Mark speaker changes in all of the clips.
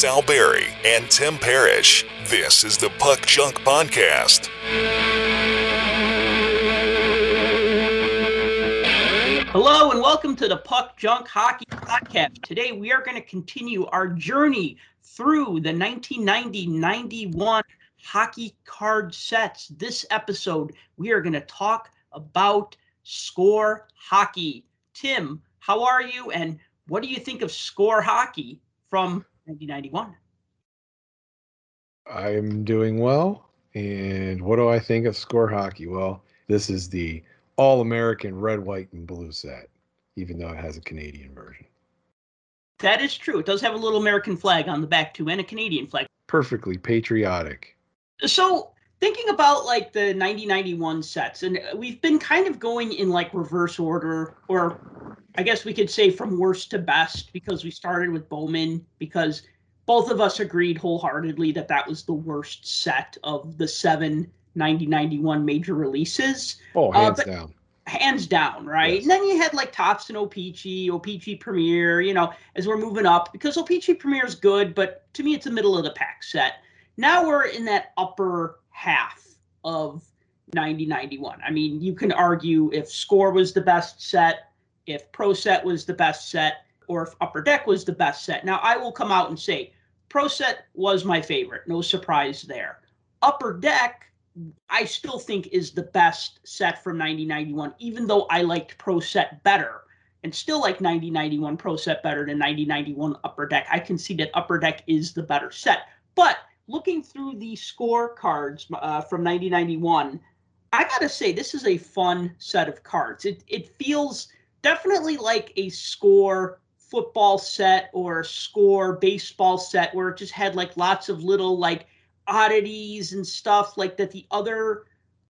Speaker 1: Sal Berry and Tim Parrish. This is the Puck Junk Podcast.
Speaker 2: Hello and welcome to the Puck Junk Hockey Podcast. Today we are going to continue our journey through the 1990-91 hockey card sets. This episode we are going to talk about score hockey. Tim, how are you and what do you think of score hockey from 1991?
Speaker 3: I'm doing well. And what do I think of score hockey? Well, this is the all American red, white, and blue set, even though it has a Canadian version.
Speaker 2: That is true. It does have a little American flag on the back too, and a Canadian flag.
Speaker 3: Perfectly patriotic.
Speaker 2: So thinking about like the 9091 sets, and we've been kind of going in like reverse order, or I guess we could say from worst to best, because we started with Bowman, because both of us agreed wholeheartedly that that was the worst set of the seven 9091 major releases.
Speaker 3: Oh, hands uh, down
Speaker 2: hands down, right? Yes. And then you had like Topps and O-Pee-Chee, O-Pee-Chee Premier, you know, as we're moving up because O-Pee-Chee Premier is good, but to me, it's a middle of the pack set. Now we're in that upper half of 9091. I mean, you can argue if Score was the best set, if Pro Set was the best set, or if Upper Deck was the best set. Now, I will come out and say Pro Set was my favorite. No surprise there. Upper Deck I still think is the best set from 1991, even though I liked Pro Set better and still like 9091 Pro Set better than 9091 Upper Deck. I can see that Upper Deck is the better set. But looking through the score cards uh, from 9091, I gotta say this is a fun set of cards. It it feels definitely like a score football set or score baseball set where it just had like lots of little like oddities and stuff like that the other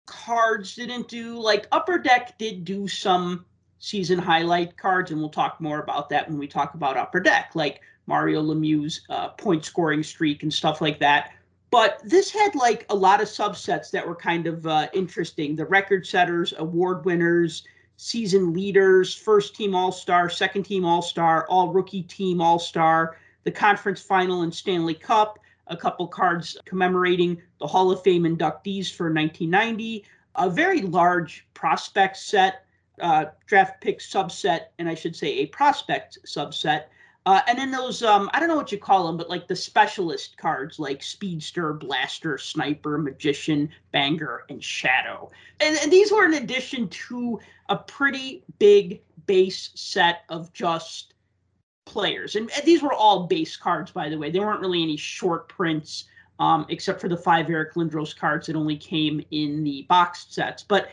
Speaker 2: cards didn't do. Like Upper Deck did do some season highlight cards, and we'll talk more about that when we talk about Upper Deck, like Mario Lemieux's uh, point scoring streak and stuff like that. But this had like a lot of subsets that were kind of uh, interesting. The record setters, award winners, season leaders, first team all star, second team all star, all rookie team all star, the conference final and Stanley Cup, a couple cards commemorating the Hall of Fame inductees for 1990, a very large prospect set, uh, draft pick subset, and I should say a prospect subset. Uh, and then those, um, I don't know what you call them, but like the specialist cards like Speedster, Blaster, Sniper, Magician, Banger, and Shadow. And, and these were in addition to a pretty big base set of just players. And these were all base cards, by the way. There weren't really any short prints, um, except for the five Eric Lindros cards that only came in the boxed sets. But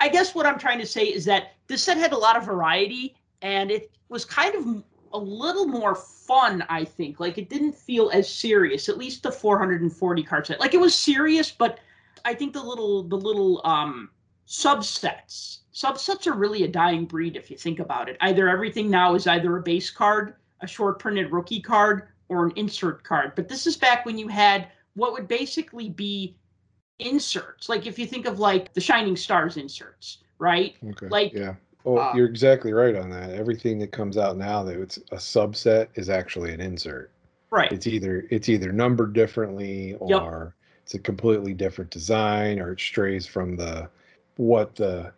Speaker 2: I guess what I'm trying to say is that this set had a lot of variety, and it was kind of a little more fun, I think. Like it didn't feel as serious, at least the 440 card set. Like it was serious, but I think the little the little um subsets subsets are really a dying breed if you think about it. Either everything now is either a base card, a short printed rookie card, or an insert card. But this is back when you had what would basically be inserts. Like if you think of like the Shining Stars inserts, right?
Speaker 3: Okay.
Speaker 2: Like
Speaker 3: yeah. Oh, uh, you're exactly right on that. Everything that comes out now that it's a subset is actually an insert.
Speaker 2: Right.
Speaker 3: It's either it's either numbered differently or yep. it's a completely different design or it strays from the what the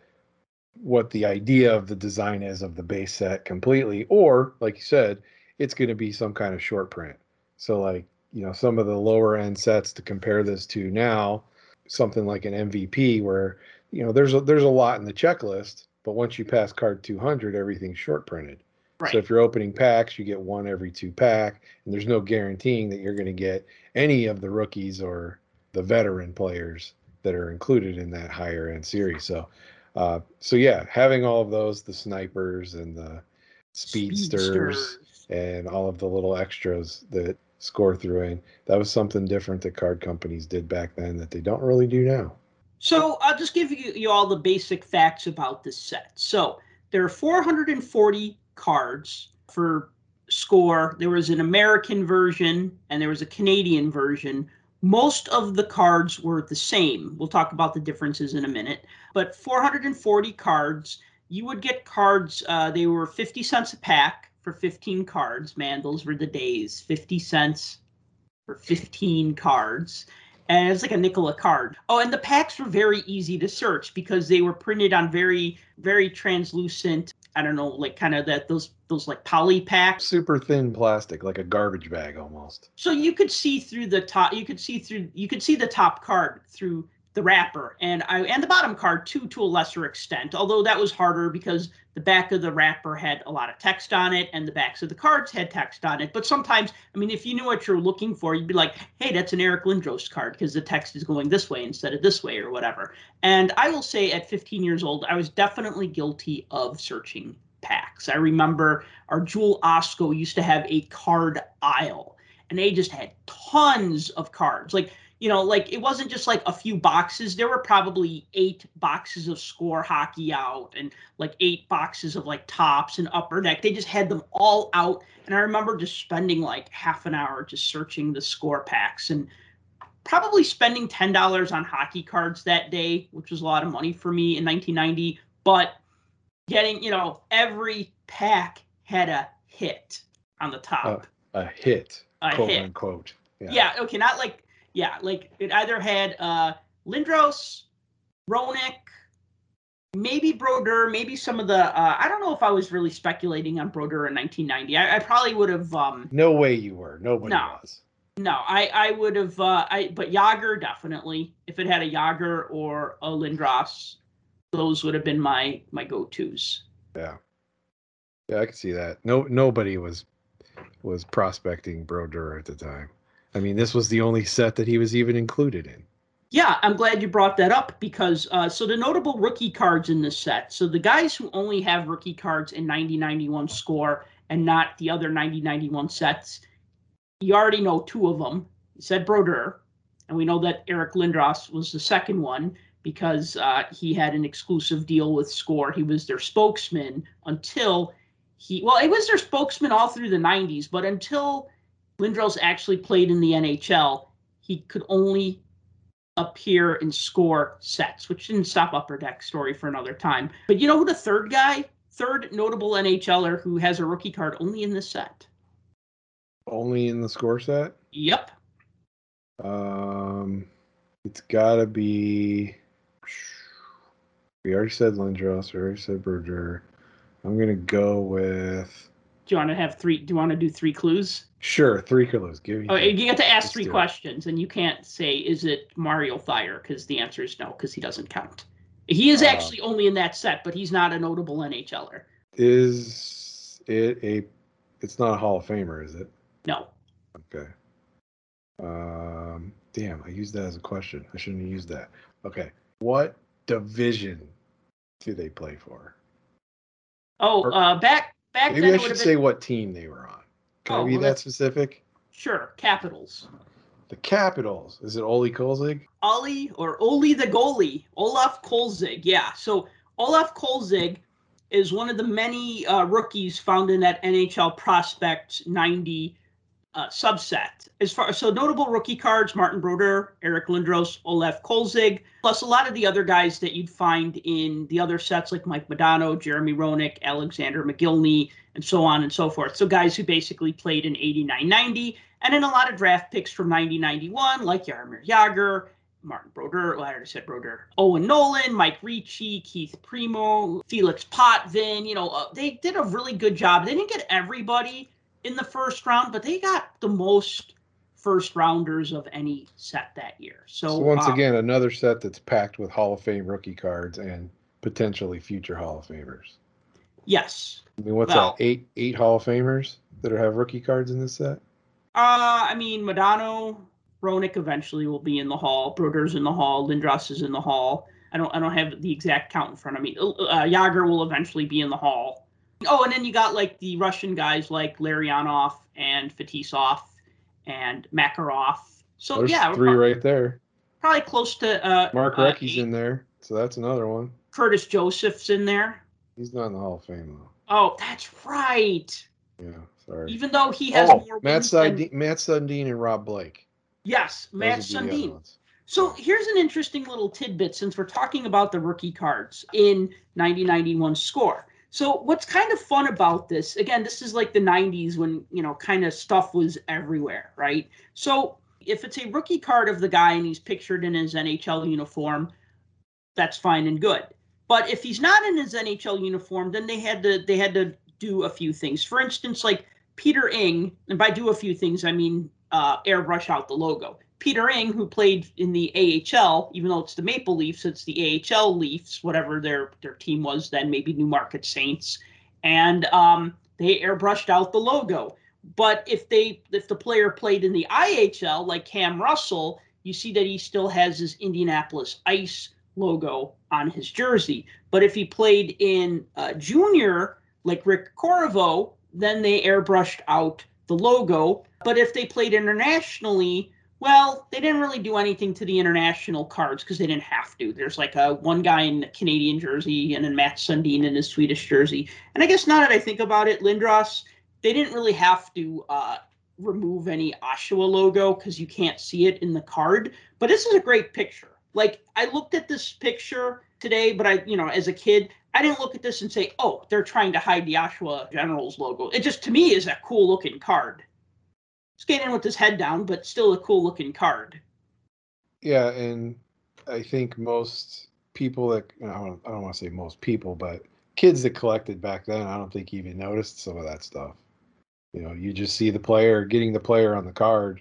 Speaker 3: what the idea of the design is of the base set completely, or like you said, it's going to be some kind of short print. So like you know some of the lower end sets to compare this to now, something like an MVP where you know there's a, there's a lot in the checklist, but once you pass card 200, everything's short printed. Right. So if you're opening packs, you get one every two pack, and there's no guaranteeing that you're going to get any of the rookies or the veteran players that are included in that higher end series. So uh, so yeah, having all of those, the snipers and the speedsters, speedsters, and all of the little extras that score through in, that was something different that card companies did back then that they don't really do now.
Speaker 2: So I'll just give you, you all the basic facts about this set. So there are 440 cards for score. There was an American version and there was a Canadian version most of the cards were the same. We'll talk about the differences in a minute. But 440 cards, you would get cards, uh, they were 50 cents a pack for 15 cards. Man, those were the days. 50 cents for 15 cards. And it's like a nickel a card. Oh, and the packs were very easy to search because they were printed on very, very translucent. I don't know, like kind of that those those like poly packs.
Speaker 3: Super thin plastic, like a garbage bag almost.
Speaker 2: So you could see through the top. You could see through. You could see the top card through the wrapper and I and the bottom card too to a lesser extent. Although that was harder because the back of the wrapper had a lot of text on it and the backs of the cards had text on it. But sometimes, I mean, if you knew what you're looking for, you'd be like, "Hey, that's an Eric Lindros card because the text is going this way instead of this way or whatever." And I will say, at 15 years old, I was definitely guilty of searching packs. I remember our Jewel Osco used to have a card aisle, and they just had tons of cards, like you know, like it wasn't just like a few boxes. There were probably eight boxes of score hockey out and like eight boxes of like Topps and upper deck. They just had them all out. And I remember just spending like half an hour just searching the score packs and probably spending $10 on hockey cards that day, which was a lot of money for me in 1990. But getting, you know, every pack had a hit on the top.
Speaker 3: Uh, a hit,
Speaker 2: a
Speaker 3: quote
Speaker 2: hit.
Speaker 3: unquote. Yeah.
Speaker 2: yeah, okay, not like yeah, like it either had uh, Lindros, Roenick, maybe Brodeur, maybe some of the. Uh, I don't know if I was really speculating on Brodeur in 1990. I, I probably would have. Um,
Speaker 3: No way you were. Nobody
Speaker 2: No.
Speaker 3: was.
Speaker 2: no, I I would have. Uh, I but Jagr definitely. If it had a Jagr or a Lindros, those would have been my my go tos.
Speaker 3: Yeah. Yeah, I can see that. No, nobody was was prospecting Brodeur at the time. I mean, this was the only set that he was even included in.
Speaker 2: Yeah, I'm glad you brought that up because uh, so the notable rookie cards in this set. So the guys who only have rookie cards in 90-91 score and not the other 90-91 sets, you already know two of them. Said Brodeur, and we know that Eric Lindros was the second one because uh, he had an exclusive deal with Score. He was their spokesman until he well, he was their spokesman all through the 90s, but until Lindros actually played in the NHL, he could only appear in score sets, which didn't stop Upper Deck story for another time. But you know who the third guy, third notable NHLer who has a rookie card only in this set?
Speaker 3: Only in the score set.
Speaker 2: Yep.
Speaker 3: Um, it's got to be. We already said Lindros. We already said Berger. I'm gonna go with.
Speaker 2: Do you want to have three? Do you want to do three clues?
Speaker 3: Sure, three kilos. Give me.
Speaker 2: Oh, you get to ask
Speaker 3: Let's
Speaker 2: three
Speaker 3: do it.
Speaker 2: questions, and you can't say is it Mario Thyer because the answer is no because he doesn't count. He is
Speaker 3: Uh,
Speaker 2: actually only in that set, but he's not a notable NHLer.
Speaker 3: Is it a? It's not a Hall of Famer, is it?
Speaker 2: No.
Speaker 3: Okay. Um. Damn, I used that as a question. I shouldn't have used that. Okay. What division do they play for?
Speaker 2: Oh,
Speaker 3: Or-
Speaker 2: uh, back back
Speaker 3: Maybe
Speaker 2: then
Speaker 3: I should say
Speaker 2: been
Speaker 3: what team they were on. Can
Speaker 2: Oh,
Speaker 3: I be
Speaker 2: well,
Speaker 3: that specific?
Speaker 2: sure Capitals.
Speaker 3: The Capitals. Is it Oli Kolzig?
Speaker 2: Ollie or Oli the goalie, Olaf Kolzig. Yeah. So Olaf Kolzig is one of the many uh, rookies found in that NHL Prospect 90 uh, subset. As far so notable rookie cards: Martin Brodeur, Eric Lindros, Olaf Kolzig, plus a lot of the other guys that you'd find in the other sets like Mike Modano, Jeremy Roenick, Alexander Mogilny, and so on and so forth. So guys who basically played in 89 90 and in a lot of draft picks from 90 91, like Jaromir Jagr, Martin Brodeur, well, I already said Brodeur, Owen Nolan, Mike Ricci, Keith Primeau, Felix Potvin. You know, uh, they did a really good job. They didn't get everybody in the first round, but they got the most first rounders of any set that year. So,
Speaker 3: So once
Speaker 2: um,
Speaker 3: again, another set that's packed with Hall of Fame rookie cards and potentially future Hall of Famers.
Speaker 2: yes.
Speaker 3: I mean, what's
Speaker 2: Well-
Speaker 3: that? Eight eight Hall of Famers that have rookie cards in this set?
Speaker 2: Uh, I mean, Modano, Roenick eventually will be in the hall. Brodeur's in the hall. Lindros is in the hall. I don't, I don't have the exact count in front of me. Uh, Jagr will eventually be in the hall. Oh, and then you got like the Russian guys like Larionov and Fetisov and Makarov. So
Speaker 3: There's
Speaker 2: yeah,
Speaker 3: three
Speaker 2: prob-
Speaker 3: right there.
Speaker 2: probably close to uh,
Speaker 3: Mark
Speaker 2: uh,
Speaker 3: in there, so that's another one.
Speaker 2: Curtis Joseph's in there.
Speaker 3: He's not in the Hall of Fame though.
Speaker 2: Oh, that's right.
Speaker 3: Yeah, sorry.
Speaker 2: Even though he has
Speaker 3: oh,
Speaker 2: more
Speaker 3: Matt
Speaker 2: wins than-
Speaker 3: Sundin, Mats Sundin and Rob Blake.
Speaker 2: Yes,
Speaker 3: Those
Speaker 2: Matt
Speaker 3: would be the other
Speaker 2: Sundin. So here's an interesting little tidbit since we're talking about the rookie cards in 9091 score. So what's kind of fun about this, again, this is like the 90s when, you know, kind of stuff was everywhere, right? So if it's a rookie card of the guy and he's pictured in his NHL uniform, that's fine and good. But if he's not in his NHL uniform, then they had to they had to do a few things. For instance, like Peter Ing, and by do a few things, I mean uh, airbrush out the logo. Peter Ing, who played in the AHL, even though it's the Maple Leafs, it's the AHL Leafs, whatever their their team was then, maybe Newmarket Saints, and um, they airbrushed out the logo. But if they if the player played in the IHL, like Cam Russell, you see that he still has his Indianapolis Ice logo on his jersey. But if he played in uh, junior, like Rick Corriveau, then they airbrushed out the logo. But if they played internationally, well, they didn't really do anything to the international cards because they didn't have to. There's like a one guy in Canadian jersey and then Mats Sundin in his Swedish jersey. And I guess now that I think about it, Lindros, they didn't really have to uh, remove any Oshawa logo because you can't see it in the card. But this is a great picture. Like I looked at this picture today, but I, you know, as a kid, I didn't look at this and say, "Oh, they're trying to hide the Oshawa Generals logo." It just to me is a cool looking card skating with his head down, but still a cool looking card.
Speaker 3: Yeah, and I think most people that I don't, I don't want to say most people, but kids that collected back then, I don't think even noticed some of that stuff. You know, you just see the player getting the player on the card.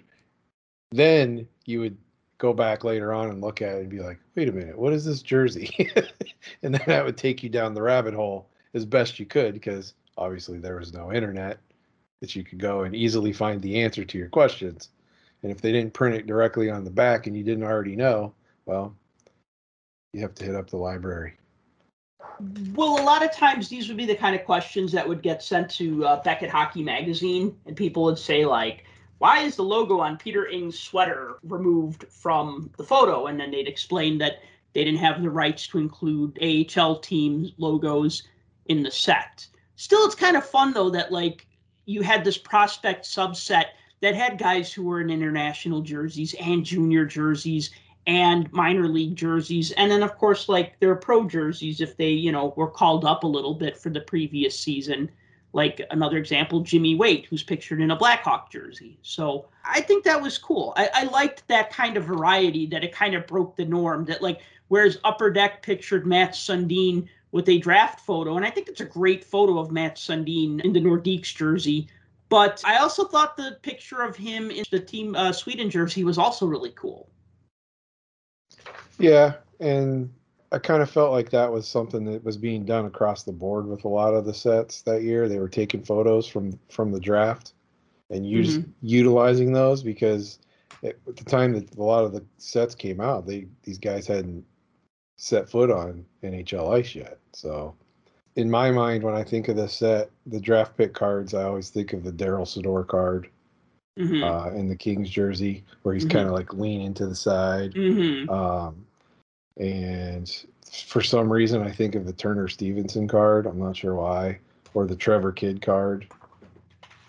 Speaker 3: Then you would go back later on and look at it and be like, wait a minute, what is this jersey? and then that would take you down the rabbit hole as best you could because obviously there was no internet that you could go and easily find the answer to your questions. And if they didn't print it directly on the back and you didn't already know, well, you have to hit up the library.
Speaker 2: Well, a lot of times these would be the kind of questions that would get sent to uh, Beckett Hockey Magazine, and people would say like, "Why is the logo on Peter Ing's sweater removed from the photo?" And then they'd explain that they didn't have the rights to include AHL team logos in the set. Still, it's kind of fun though that like you had this prospect subset that had guys who were in international jerseys and junior jerseys and minor league jerseys. And then of course like their pro jerseys if they you know were called up a little bit for the previous season. Like another example jimmy waite who's pictured in a blackhawk jersey. So i think that was cool. I, I liked that kind of variety that it kind of broke the norm that like whereas upper deck pictured mats sundin with a draft photo. And I think it's a great photo of Mats Sundin in the Nordiques jersey. But I also thought the picture of him in the team uh, Sweden jersey was also really cool.
Speaker 3: Yeah, and I kind of felt like that was something that was being done across the board with a lot of the sets that year. They were taking photos from from the draft and use, mm-hmm. utilizing those because at the time that a lot of the sets came out, they these guys hadn't set foot on NHL ice yet. So, in my mind, when I think of the set, the draft pick cards, I always think of the Darryl Sydor card mm-hmm. uh, in the Kings jersey, where he's mm-hmm. kind of like leaning to the side. Mm-hmm. Um, and for some reason, I think of the Turner Stevenson card. I'm not sure why, or the Trevor Kidd card,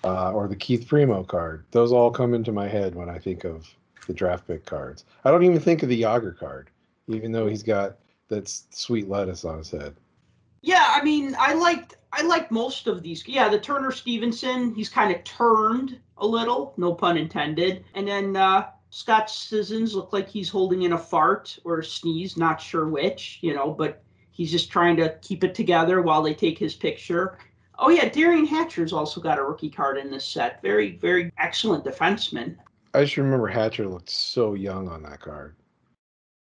Speaker 3: uh, or the Keith Primeau card. Those all come into my head when I think of the draft pick cards. I don't even think of the Jagr card even though he's got that sweet lettuce on his head.
Speaker 2: Yeah, I mean, I liked I liked most of these. Yeah, the Turner Stevenson, he's kind of turned a little, no pun intended. And then uh, Scott Scissons looked like he's holding in a fart or a sneeze, not sure which, you know, but he's just trying to keep it together while they take his picture. Oh yeah, Derian Hatcher's also got a rookie card in this set. Very, very excellent defenseman.
Speaker 3: I just remember Hatcher looked so young on that card.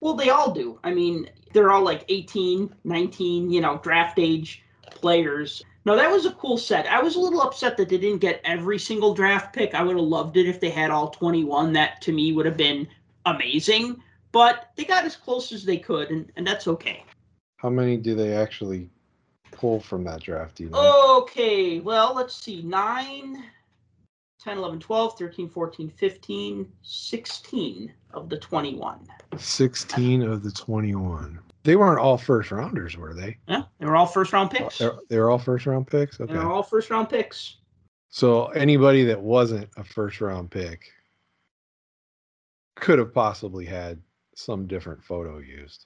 Speaker 2: Well, they all do. I mean, they're all like 18, 19, you know, draft age players. No, that was a cool set. I was a little upset that they didn't get every single draft pick. I would have loved it if they had all 21. That to me would have been amazing. But they got as close as they could, and, and that's okay.
Speaker 3: How many do they actually pull from that draft? You know?
Speaker 2: Okay, well, let's see. Nine, 10, 11, 12, 13, 14, 15, 16 of the 21.
Speaker 3: 16 of the 21. They weren't all first rounders, were they?
Speaker 2: Yeah, they were all first round picks.
Speaker 3: They're, they were all first round picks? Okay.
Speaker 2: They're all first round picks.
Speaker 3: So anybody that wasn't a first round pick could have possibly had some different photo used.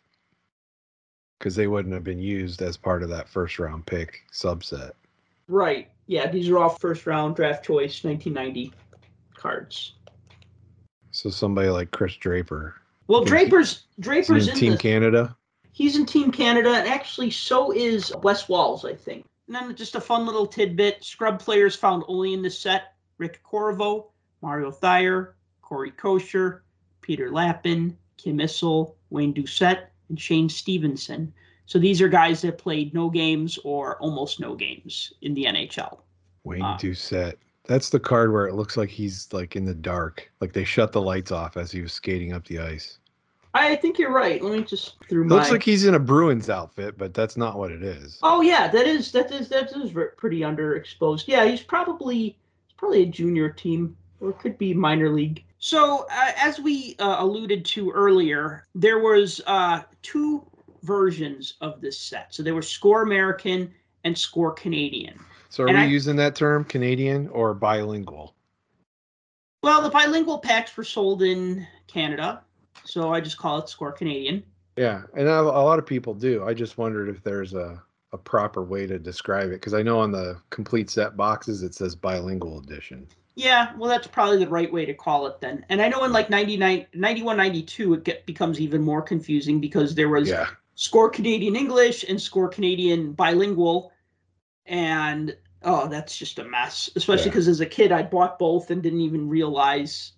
Speaker 3: because they wouldn't have been used as part of that first round pick subset.
Speaker 2: Right. Yeah, these are all first round draft choice 1990 cards.
Speaker 3: So somebody like Chris Draper.
Speaker 2: Well, Draper's Draper's
Speaker 3: in Team
Speaker 2: the,
Speaker 3: Canada.
Speaker 2: He's in Team Canada, and actually, so is Wes Walz, I think. And then just a fun little tidbit: scrub players found only in this set: Rick Corriveau, Mario Thyer, Corey Kosher, Peter Lappin, Kim Issel, Wayne Doucette, and Shane Stevenson. So these are guys that played no games or almost no games in the NHL.
Speaker 3: Wayne
Speaker 2: Uh,
Speaker 3: Doucette. That's the card where it looks like he's like in the dark, like they shut the lights off as he was skating up the ice.
Speaker 2: I think you're right. Let me just through my.
Speaker 3: looks like he's in a Bruins outfit, but that's not what it is.
Speaker 2: Oh yeah, that is that is that is pretty underexposed. Yeah, he's probably he's probably a junior team or it could be minor league. So uh, as we uh, alluded to earlier, there was uh, two versions of this set. So there were Score American and Score Canadian.
Speaker 3: So are
Speaker 2: and
Speaker 3: we
Speaker 2: I-
Speaker 3: using that term Canadian or bilingual?
Speaker 2: Well, the bilingual packs were sold in Canada, so I just call it Score Canadian.
Speaker 3: Yeah, and a, a lot of people do. I just wondered if there's a, a proper way to describe it because I know on the complete set boxes it says bilingual edition.
Speaker 2: Yeah, well, that's probably the right way to call it then. And I know in like 99, 91, 92, it get, becomes even more confusing because there was
Speaker 3: Yeah,
Speaker 2: score Canadian English and score Canadian bilingual. And oh, that's just a mess, especially
Speaker 3: Yeah.
Speaker 2: because as a kid, I bought both and didn't even realize,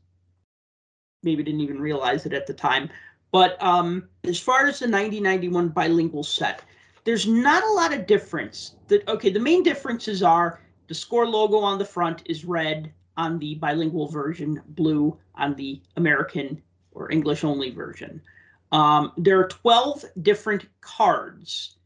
Speaker 2: maybe didn't even realize it at the time. But um, as far as the 9091 bilingual set, there's not a lot of difference. That okay, the main differences are the score logo on the front is red on the bilingual version, blue on the American or English only version. Um, there are 12 different cards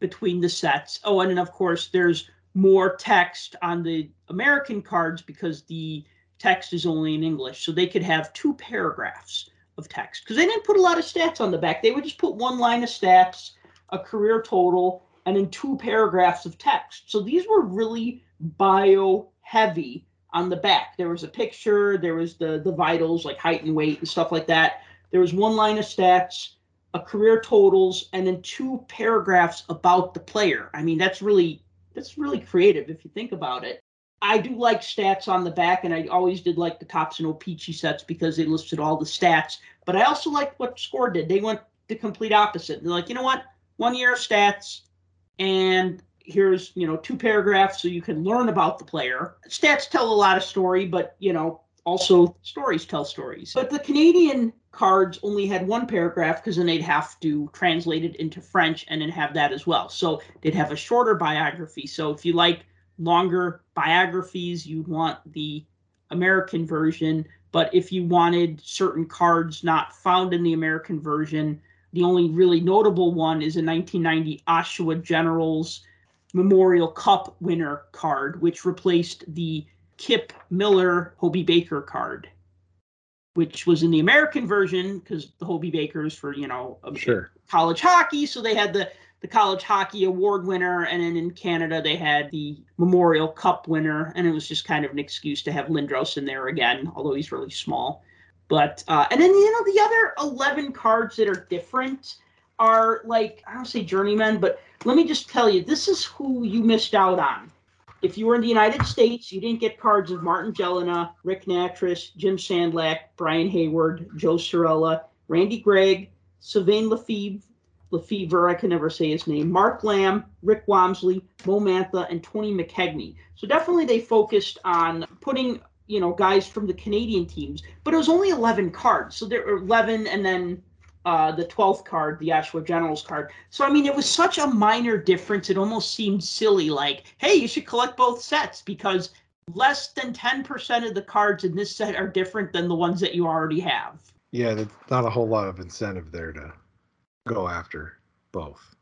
Speaker 2: between the sets. Oh, and then of course there's more text on the American cards because the text is only in English. So they could have two paragraphs of text because they didn't put a lot of stats on the back. They would just put one line of stats, a career total, and then two paragraphs of text. So these were really bio heavy on the back. There was a picture, there was the the vitals like height and weight and stuff like that. There was one line of stats, a career totals, and then two paragraphs about the player. I mean, that's really that's really creative if you think about it. I do like stats on the back, and I always did like the Topps and O-Pee-Chee sets because they listed all the stats. But I also liked what Score did. They went the complete opposite. They're like, you know what? One year of stats, and here's you know two paragraphs so you can learn about the player. Stats tell a lot of story, but you know also stories tell stories. But the Canadian cards only had one paragraph because then they'd have to translate it into French and then have that as well. So they'd have a shorter biography. So if you like longer biographies, you'd want the American version. But if you wanted certain cards not found in the American version, the only really notable one is a 1990 Oshawa Generals Memorial Cup winner card, which replaced the Kip Miller Hobey Baker card, which was in the American version because the Hobey Bakers for you know
Speaker 3: sure.
Speaker 2: college hockey, so they had the the college hockey award winner, and then in Canada they had the Memorial Cup winner, and it was just kind of an excuse to have Lindros in there again, although he's really small. But uh, and then you know the other eleven cards that are different are like I don't say journeymen, but let me just tell you, this is who you missed out on. If you were in the United States, you didn't get cards of Martin Gelinas, Ric Nattress, Jim Sandlak, Brian Hayward, Joe Cirella, Randy Gregg, Sylvain Lefebvre, Lefevre, I can never say his name, Mark Lamb, Rick Wamsley, Mo Mantha, and Tony McKegney. So definitely they focused on putting, you know, guys from the Canadian teams, but it was only 11 cards. So there were 11 and then uh, the 12th card, the Oshawa Generals card. So, I mean, it was such a minor difference. It almost seemed silly, like, hey, you should collect both sets because less than 10% of the cards in this set are different than the ones that you already have.
Speaker 3: Yeah, there's not a whole lot of incentive there to go after both.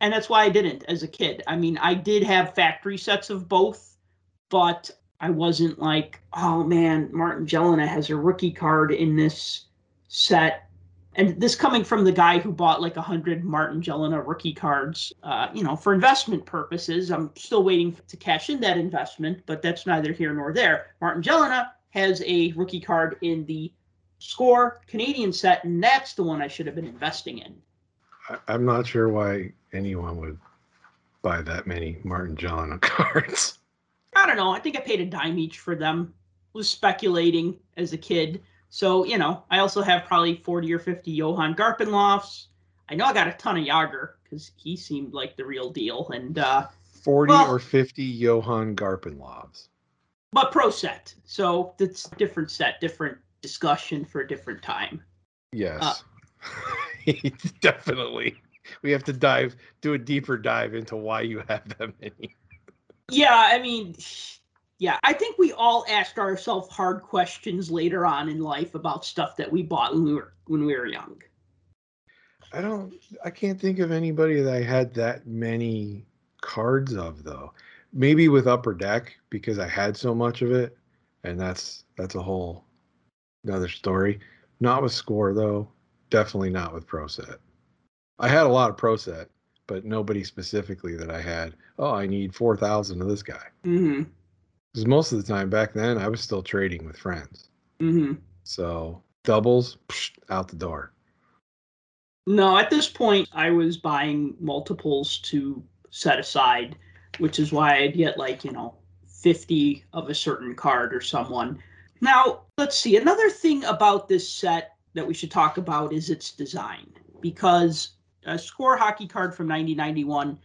Speaker 2: and that's why I didn't as a kid. I mean, I did have factory sets of both, but I wasn't like, oh man, Martin Gelinas has a rookie card in this set. And this coming from the guy who bought like a hundred Martin Gelinas rookie cards, uh, you know, for investment purposes. I'm still waiting to cash in that investment, but that's neither here nor there. Martin Jelena has a rookie card in the Score Canadian set, and that's the one I should have been investing in.
Speaker 3: I, am not sure why anyone would buy that many Martin Gelinas cards.
Speaker 2: I don't know. I think I paid a dime each for them. Was speculating as a kid. So, you know, I also have probably 40 or 50 Johan Garpenlovs. I know I got a ton of Jagr because he seemed like the real deal. And uh,
Speaker 3: 40 well, or 50 Johan Garpenlovs.
Speaker 2: But pro set. So it's different set, different discussion for a different time.
Speaker 3: Yes. Uh, Definitely. We have to dive, do a deeper dive into why you have that many.
Speaker 2: yeah, I mean, yeah, I think we all asked ourselves hard questions later on in life about stuff that we bought when we were when we were young.
Speaker 3: I don't I can't think of anybody that I had that many cards of though. Maybe with upper deck because I had so much of it and that's that's a whole another story. Not with score though. Definitely not with pro set. I had a lot of pro set, but nobody specifically that I had. Oh, I need four thousand of this guy.
Speaker 2: Mm-hmm.
Speaker 3: Because most of the time back then, I was still trading with friends.
Speaker 2: Mm-hmm.
Speaker 3: So doubles psh, out the door.
Speaker 2: No, at this point, I was buying multiples to set aside, which is why I'd get like you know fifty of a certain card or someone. Now, let's see. Another thing about this set that we should talk about is its design because a score hockey card from 1991.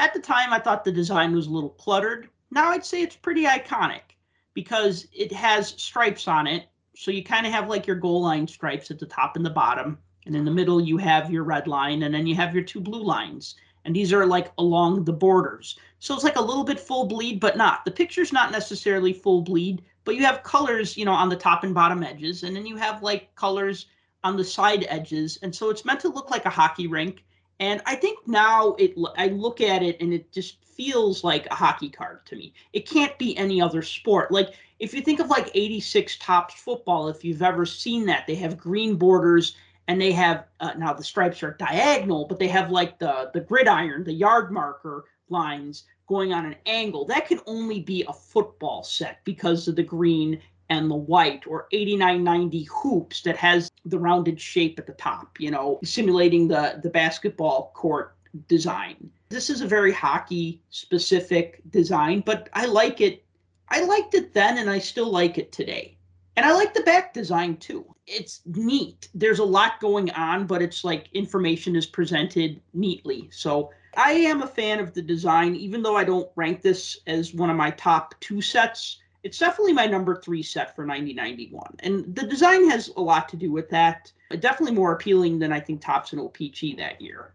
Speaker 2: At the time, I thought the design was a little cluttered. Now I'd say it's pretty iconic because it has stripes on it. So you kind of have like your goal line stripes at the top and the bottom. And in the middle, you have your red line, and then you have your two blue lines. And these are like along the borders. So it's like a little bit full bleed, but not. The picture's not necessarily full bleed, but you have colors, you know, on the top and bottom edges. And then you have like colors on the side edges, and so it's meant to look like a hockey rink. And I think now it I look at it and it just feels like a hockey card to me. It can't be any other sport. Like if you think of like 86 Topps football, if you've ever seen that, they have green borders and they have uh, now the stripes are diagonal, but they have like the the gridiron, the yard marker lines going on an angle. That can only be a football set because of the green and the white or 8990 hoops that has the rounded shape at the top, you know, simulating the the basketball court design. This is a very hockey specific design, but I like it. I liked it then and I still like it today. And I like the back design too. It's neat. There's a lot going on, but it's like information is presented neatly. So I am a fan of the design, even though I don't rank this as one of my top two sets it's definitely my number three set for 9091. And the design has a lot to do with that. Definitely more appealing than I think and O-Pee-Chee that year.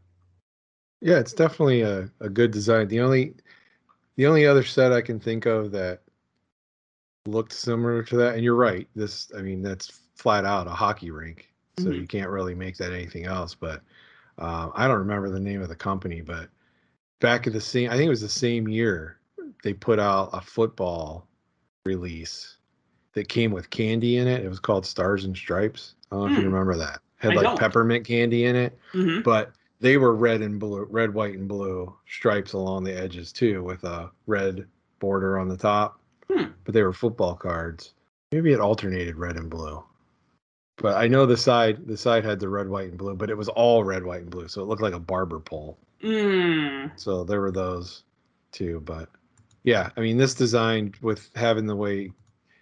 Speaker 3: Yeah, it's definitely a, a good design. The only the only other set I can think of that looked similar to that, and you're right. This, I mean, that's flat out a hockey rink, so mm-hmm. you can't really make that anything else. But uh, I don't remember the name of the company, but back at the same, I think it was the same year they put out a football release that came with candy in it. It was called Stars and Stripes. I don't know mm. if you hmm. remember that. Had I like don't. peppermint candy in it,
Speaker 2: mm-hmm.
Speaker 3: but they were red and blue, red, white, and blue stripes along the edges too, with a red border on the top.
Speaker 2: Hmm.
Speaker 3: But they were football cards. Maybe it alternated red and blue. But I know the side the side had the red, white, and blue, but it was all red, white, and blue, so it looked like a barber pole.
Speaker 2: Mm.
Speaker 3: So there were those too, but yeah, I mean this design with having the way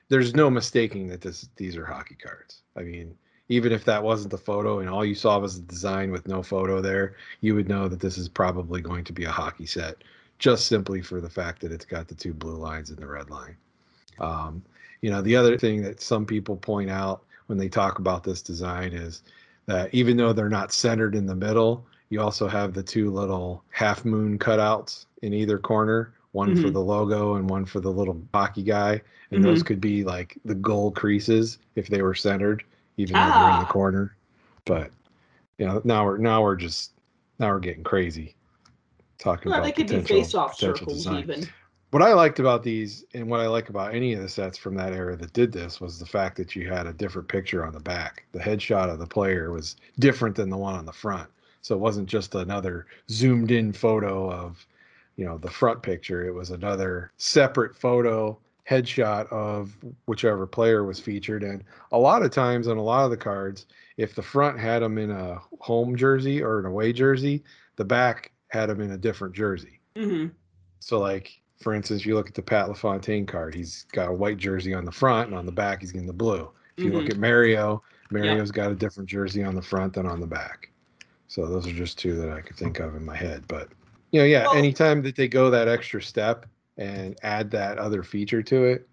Speaker 3: there's no mistaking that this these are hockey cards. I mean, even if that wasn't the photo and all you saw was the design with no photo there, you would know that this is probably going to be a hockey set, just simply for the fact that it's got the two blue lines and the red line. Um, you know, the other thing that some people point out when they talk about this design is that even though they're not centered in the middle, you also have the two little half moon cutouts in either corner one mm-hmm. for the logo and one for the little hockey guy. And mm-hmm. those could be like the goal creases if they were centered, even ah. though they're in the ah. corner. But you know, now we're now we're just now we're getting crazy talking well, about they could potential, be face-off circles design. even. What I liked about these and what I like about any of the sets from that era that did this was the fact that you had a different picture on the back. The headshot of the player was different than the one on the front. So it wasn't just another zoomed in photo of you know the front picture it was another separate photo headshot of whichever player was featured. And a lot of times on a lot of the cards, if the front had them in a home jersey or an away jersey, the back had them in a different jersey.
Speaker 2: Mm-hmm.
Speaker 3: So, like for instance, you look at the Pat LaFontaine card, he's got a white jersey on the front, and on the back he's getting the blue. If you mm-hmm. look at Mario, Mario's yep. got a different jersey on the front than on the back. So those are just two that I could think of in my head. But you know, yeah, well, anytime that they go that extra step and add that other feature to it,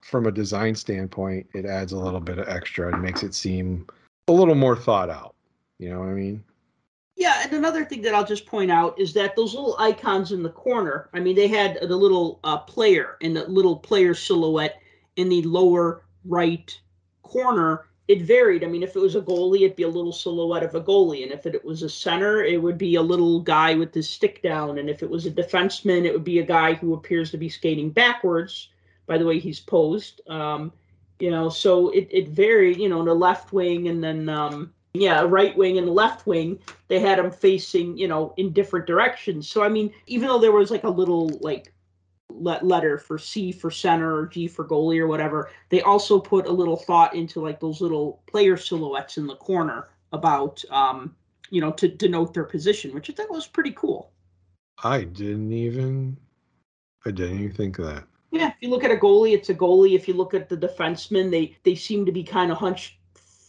Speaker 3: from a design standpoint, it adds a little bit of extra and makes it seem a little more thought out. You know what I mean?
Speaker 2: Yeah, and another thing that I'll just point out is that those little icons in the corner, I mean, they had the little uh, player and the little player silhouette in the lower right corner. It varied. I mean, if it was a goalie, it'd be a little silhouette of a goalie. And if it was a center, it would be a little guy with his stick down. And if it was a defenseman, it would be a guy who appears to be skating backwards by the way he's posed. Um, you know, so it, it varied, you know, the left wing and then um, yeah, right wing and left wing, they had them facing, you know, in different directions. So I mean, even though there was like a little like letter for C for center or G for goalie or whatever, they also put a little thought into like those little player silhouettes in the corner about um, you know, to denote their position, which I thought was pretty cool.
Speaker 3: I didn't even I didn't even think that.
Speaker 2: Yeah, if you look at a goalie, it's a goalie. If you look at the defenseman, they they seem to be kind of hunched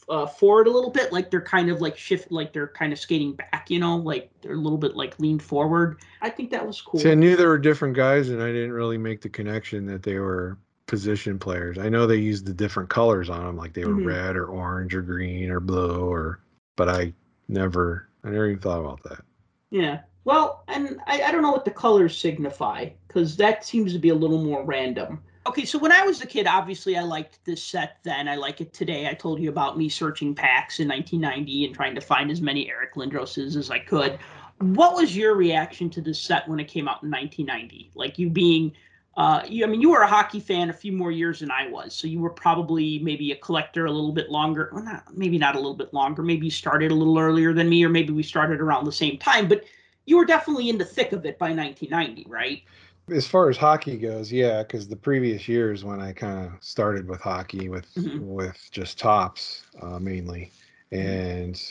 Speaker 2: uh, forward a little bit, like they're kind of like shift, like they're kind of skating back, you know, like they're a little bit like leaned forward. I think that was cool.
Speaker 3: See, I knew there were different guys, and I didn't really make the connection that they were position players. I know they used the different colors on them, like they were mm-hmm. red or orange or green or blue, or but I never, I never even thought about that.
Speaker 2: Yeah. Well, and I, I don't know what the colors signify because that seems to be a little more random. Okay, so when I was a kid, obviously I liked this set then. I like it today. I told you about me searching packs in 1990 and trying to find as many Eric Lindroses as I could. What was your reaction to this set when it came out in 1990? Like you being, uh, you, I mean, you were a hockey fan a few more years than I was, so you were probably maybe a collector a little bit longer. Well, not maybe not a little bit longer. Maybe you started a little earlier than me, or maybe we started around the same time. But you were definitely in the thick of it by 1990, right?
Speaker 3: As far as hockey goes, yeah, because the previous years when I kind of started with hockey with mm-hmm. with just Topps uh, mainly, mm-hmm. and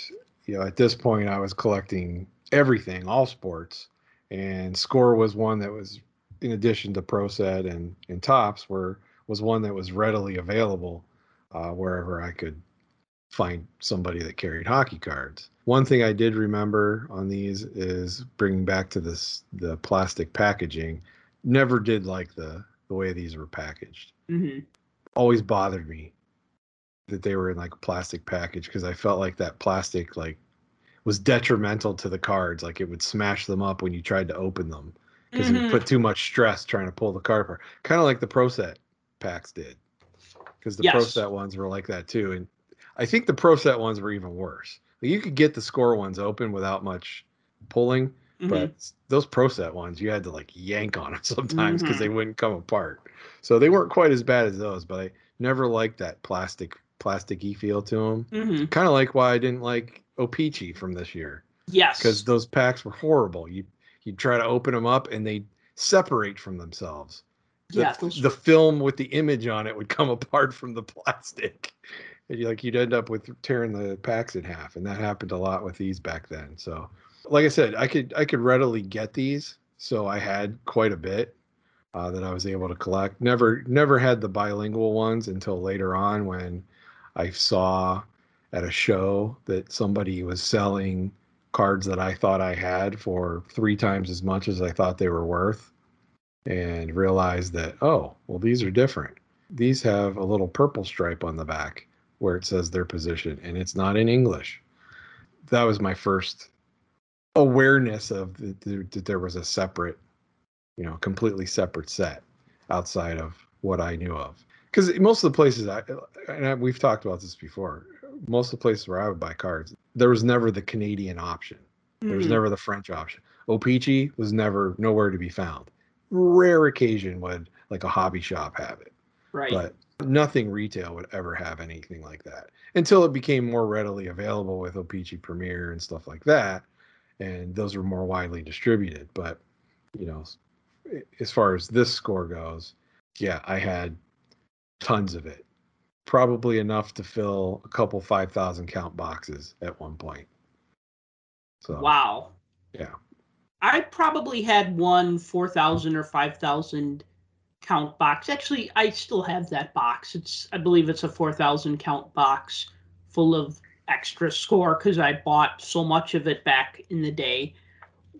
Speaker 3: you know at this point I was collecting everything, all sports, and Score was one that was in addition to Pro Set and and Topps were was one that was readily available uh, wherever I could find somebody that carried hockey cards. One thing I did remember on these is bringing back to this the plastic packaging never did like the the way these were packaged.
Speaker 2: Mm-hmm.
Speaker 3: Always bothered me that they were in like a plastic package because I felt like that plastic like was detrimental to the cards. Like it would smash them up when you tried to open them because mm-hmm. it would put too much stress trying to pull the card apart. Kind of like the Pro Set packs did because the yes. Pro Set ones were like that too. And I think the Pro Set ones were even worse. Like you could get the score ones open without much pulling Mm-hmm. But those pro set ones, you had to like yank on them sometimes because mm-hmm. they wouldn't come apart. So they weren't quite as bad as those, but I never liked that plastic plasticky feel to them.
Speaker 2: Mm-hmm.
Speaker 3: Kind of like why I didn't like O-Pee-Chee from this year.
Speaker 2: Yes,
Speaker 3: because those packs were horrible. You you try to open them up and they separate from themselves. The,
Speaker 2: yeah,
Speaker 3: the film with the image on it would come apart from the plastic. And you, like you'd end up with tearing the packs in half, and that happened a lot with these back then. So like I said, I could I could readily get these, so I had quite a bit uh, that I was able to collect. Never never had the bilingual ones until later on when I saw at a show that somebody was selling cards that I thought I had for three times as much as I thought they were worth, and realized that oh well these are different. These have a little purple stripe on the back where it says their position, and it's not in English. That was my first awareness of that, that there was a separate, you know, completely separate set outside of what I knew of. Because most of the places I and I, we've talked about this before, most of the places where I would buy cards, there was never the Canadian option. There was mm. never the French option. O-Pee-Chee was never nowhere to be found. Rare occasion would like a hobby shop have it.
Speaker 2: Right.
Speaker 3: But nothing retail would ever have anything like that until it became more readily available with O-Pee-Chee Premier and stuff like that and those were more widely distributed. But you know, as far as this score goes, yeah, I had tons of it. Probably enough to fill a couple 5,000 count boxes at one point. So,
Speaker 2: wow.
Speaker 3: Yeah.
Speaker 2: I probably had one 4,000 or 5,000 count box. Actually, I still have that box. It's I believe it's a 4,000 count box full of extra score because I bought so much of it back in the day.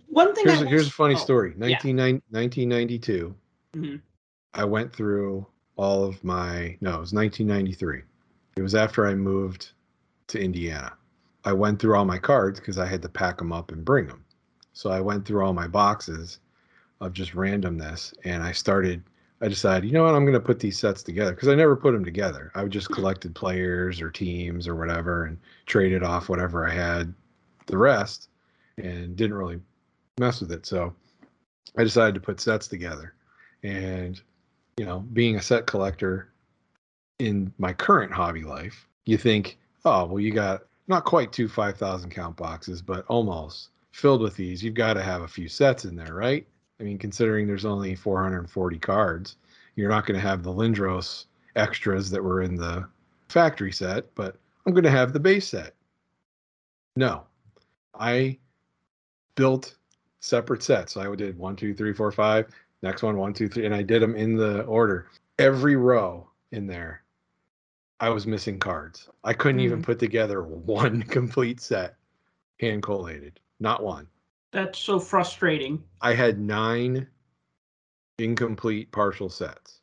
Speaker 2: One thing
Speaker 3: here's, a, here's a funny
Speaker 2: oh,
Speaker 3: story.
Speaker 2: yeah.
Speaker 3: 1992,
Speaker 2: Mhm.
Speaker 3: I went through all of my, no, it was 1993. It was after I moved to Indiana. I went through all my cards because I had to pack them up and bring them. So I went through all my boxes of just randomness and I started I decided, you know what, I'm going to put these sets together because I never put them together. I just mm-hmm. collected players or teams or whatever and traded off whatever I had the rest and didn't really mess with it. So I decided to put sets together. And, you know, being a set collector in my current hobby life, you think, oh, well, you got not quite two 5,000 count boxes, but almost filled with these. You've got to have a few sets in there, right? I mean, considering there's only 440 cards, you're not going to have the Lindros extras that were in the factory set, but I'm going to have the base set. No, I built separate sets. So I did one, two, three, four, five. Next one, one, two, three, and I did them in the order. Every row in there, I was missing cards. I couldn't even mm. put together one complete set, hand collated, not one.
Speaker 2: That's so frustrating.
Speaker 3: I had nine incomplete partial sets.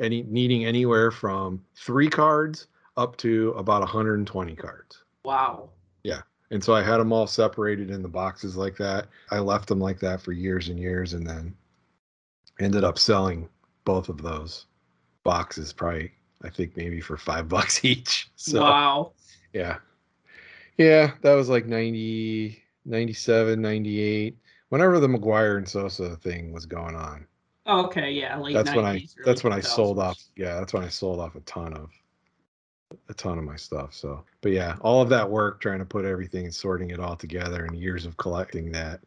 Speaker 3: Any needing anywhere from three cards up to about 120 cards.
Speaker 2: Wow. Yeah.
Speaker 3: And so I had them all separated in the boxes like that. I left them like that for years and years and then ended up selling both of those boxes probably I think maybe for 5 bucks each. So
Speaker 2: wow.
Speaker 3: yeah. Yeah, that was like 90 97, 98 whenever the McGwire and Sosa thing was going on.
Speaker 2: Okay, yeah, late
Speaker 3: that's when I
Speaker 2: 90s,
Speaker 3: that's when I sold off. Yeah, that's when I sold off a ton of a ton of my stuff. So, but yeah, all of that work trying to put everything and sorting it all together and years of collecting that.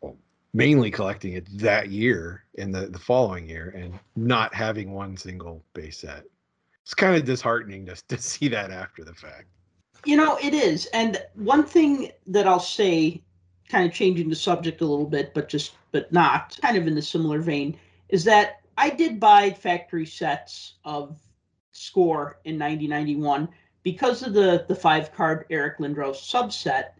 Speaker 3: Well, mainly collecting it that year and the the following year and not having one single base set. It's kind of disheartening to to see that after the fact.
Speaker 2: You know, it is. And one thing that I'll say, kind of changing the subject a little bit, but just but not, kind of in the similar vein, is that I did buy factory sets of score in 1991 because of the the five card Eric Lindros subset.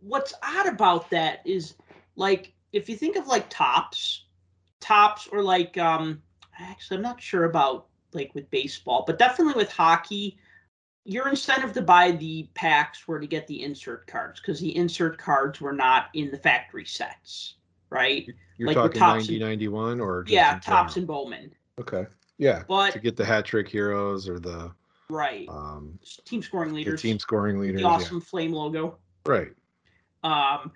Speaker 2: What's odd about that is like if you think of like Topps, Topps or like um actually I'm not sure about like with baseball, but definitely with hockey, your incentive to buy the packs were to get the insert cards because the insert cards were not in the factory sets, right?
Speaker 3: You're
Speaker 2: Like
Speaker 3: talking
Speaker 2: Topps
Speaker 3: 90
Speaker 2: and-
Speaker 3: 91 or just
Speaker 2: yeah,
Speaker 3: Topps
Speaker 2: and Bowman.
Speaker 3: Okay. Yeah.
Speaker 2: But
Speaker 3: to get the hat trick heroes or the
Speaker 2: right,
Speaker 3: um
Speaker 2: team scoring
Speaker 3: the
Speaker 2: leaders,
Speaker 3: team scoring leaders.
Speaker 2: the awesome flame logo.
Speaker 3: Right.
Speaker 2: Um,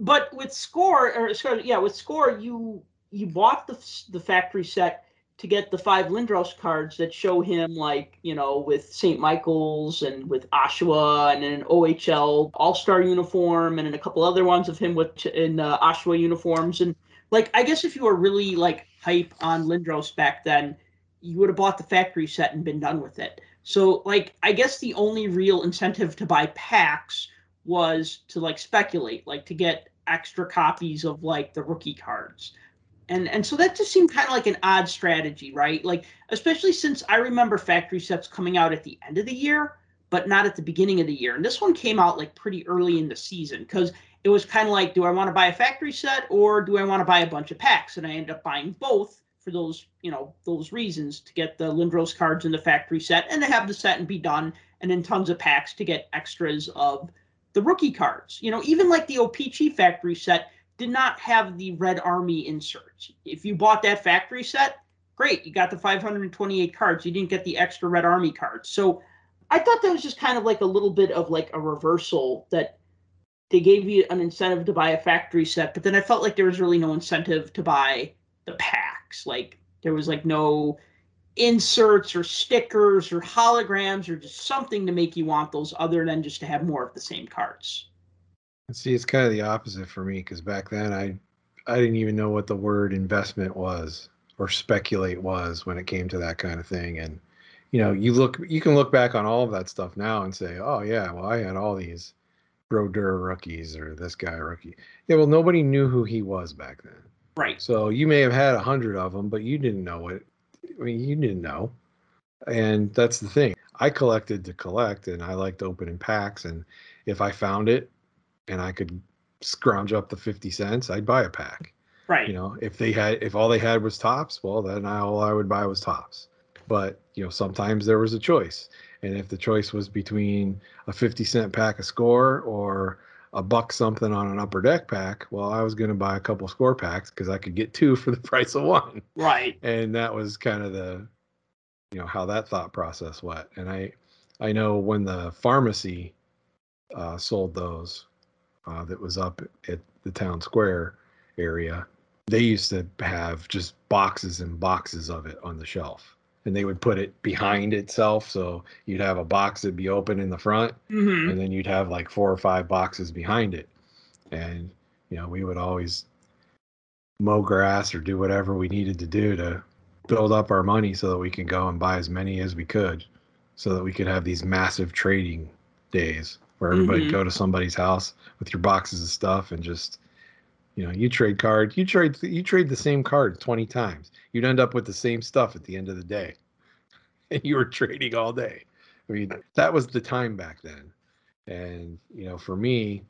Speaker 2: but with score or sorry, yeah, with score, you you bought the the factory set to get the five Lindros cards that show him like you know with St. Michael's and with Oshawa and an OHL All Star uniform and a couple other ones of him with in uh, Oshawa uniforms and like I guess if you were really like hype on Lindros back then, you would have bought the factory set and been done with it. So like I guess the only real incentive to buy packs was to like speculate, like to get extra copies of like the rookie cards. And and so that just seemed kind of like an odd strategy, right? Like especially since I remember factory sets coming out at the end of the year, but not at the beginning of the year. And this one came out like pretty early in the season because it was kind of like, do I want to buy a factory set or do I want to buy a bunch of packs? And I ended up buying both for those, you know, those reasons to get the Lindros cards in the factory set and to have the set and be done, and then tons of packs to get extras of the rookie cards. You know, even like the OPC factory set did not have the Red Army inserts. If you bought that factory set, great, you got the 528 cards. You didn't get the extra Red Army cards. So I thought that was just kind of like a little bit of like a reversal that they gave you an incentive to buy a factory set, but then I felt like there was really no incentive to buy the packs. Like there was like no inserts or stickers or holograms or just something to make you want those other than just to have more of the same cards.
Speaker 3: See, it's kind of the opposite for me because back then I I didn't even know what the word investment was. or speculate was when it came to that kind of thing. And you know, you look, you can look back on all of that stuff now and say, oh yeah, well I had all these Brodeur rookies or this guy rookie. Yeah, well nobody knew who he was back then.
Speaker 2: Right.
Speaker 3: So you may have had a hundred of them, but you didn't know it. I mean, you didn't know. And that's the thing. I collected to collect, and I liked opening packs. And if I found it, and I could scrounge up the fifty cents, I'd buy a pack.
Speaker 2: Right.
Speaker 3: You know, if they had, if all they had was Topps, well, then I, all I would buy was Topps. But you know, sometimes there was a choice, and if the choice was between a fifty cent pack of score or a buck something on an upper deck pack, well, I was going to buy a couple score packs because I could get two for the price of one.
Speaker 2: Right.
Speaker 3: And that was kind of the, you know, how that thought process went. And I, I know when the pharmacy uh, sold those, uh, that was up at the town square area, they used to have just boxes and boxes of it on the shelf. And they would put it behind itself so you'd have a box that'd be open in the front
Speaker 2: mm-hmm.
Speaker 3: and then you'd have like four or five boxes behind it. And you know we would always mow grass or do whatever we needed to do to build up our money so that we could go and buy as many as we could so that we could have these massive trading days where everybody
Speaker 2: Mhm.
Speaker 3: go to somebody's house with your boxes of stuff and just you know you trade card you trade you trade the same card 20 times. You'd end up with the same stuff at the end of the day. And you were trading all day. I mean that was the time back then. And you know for me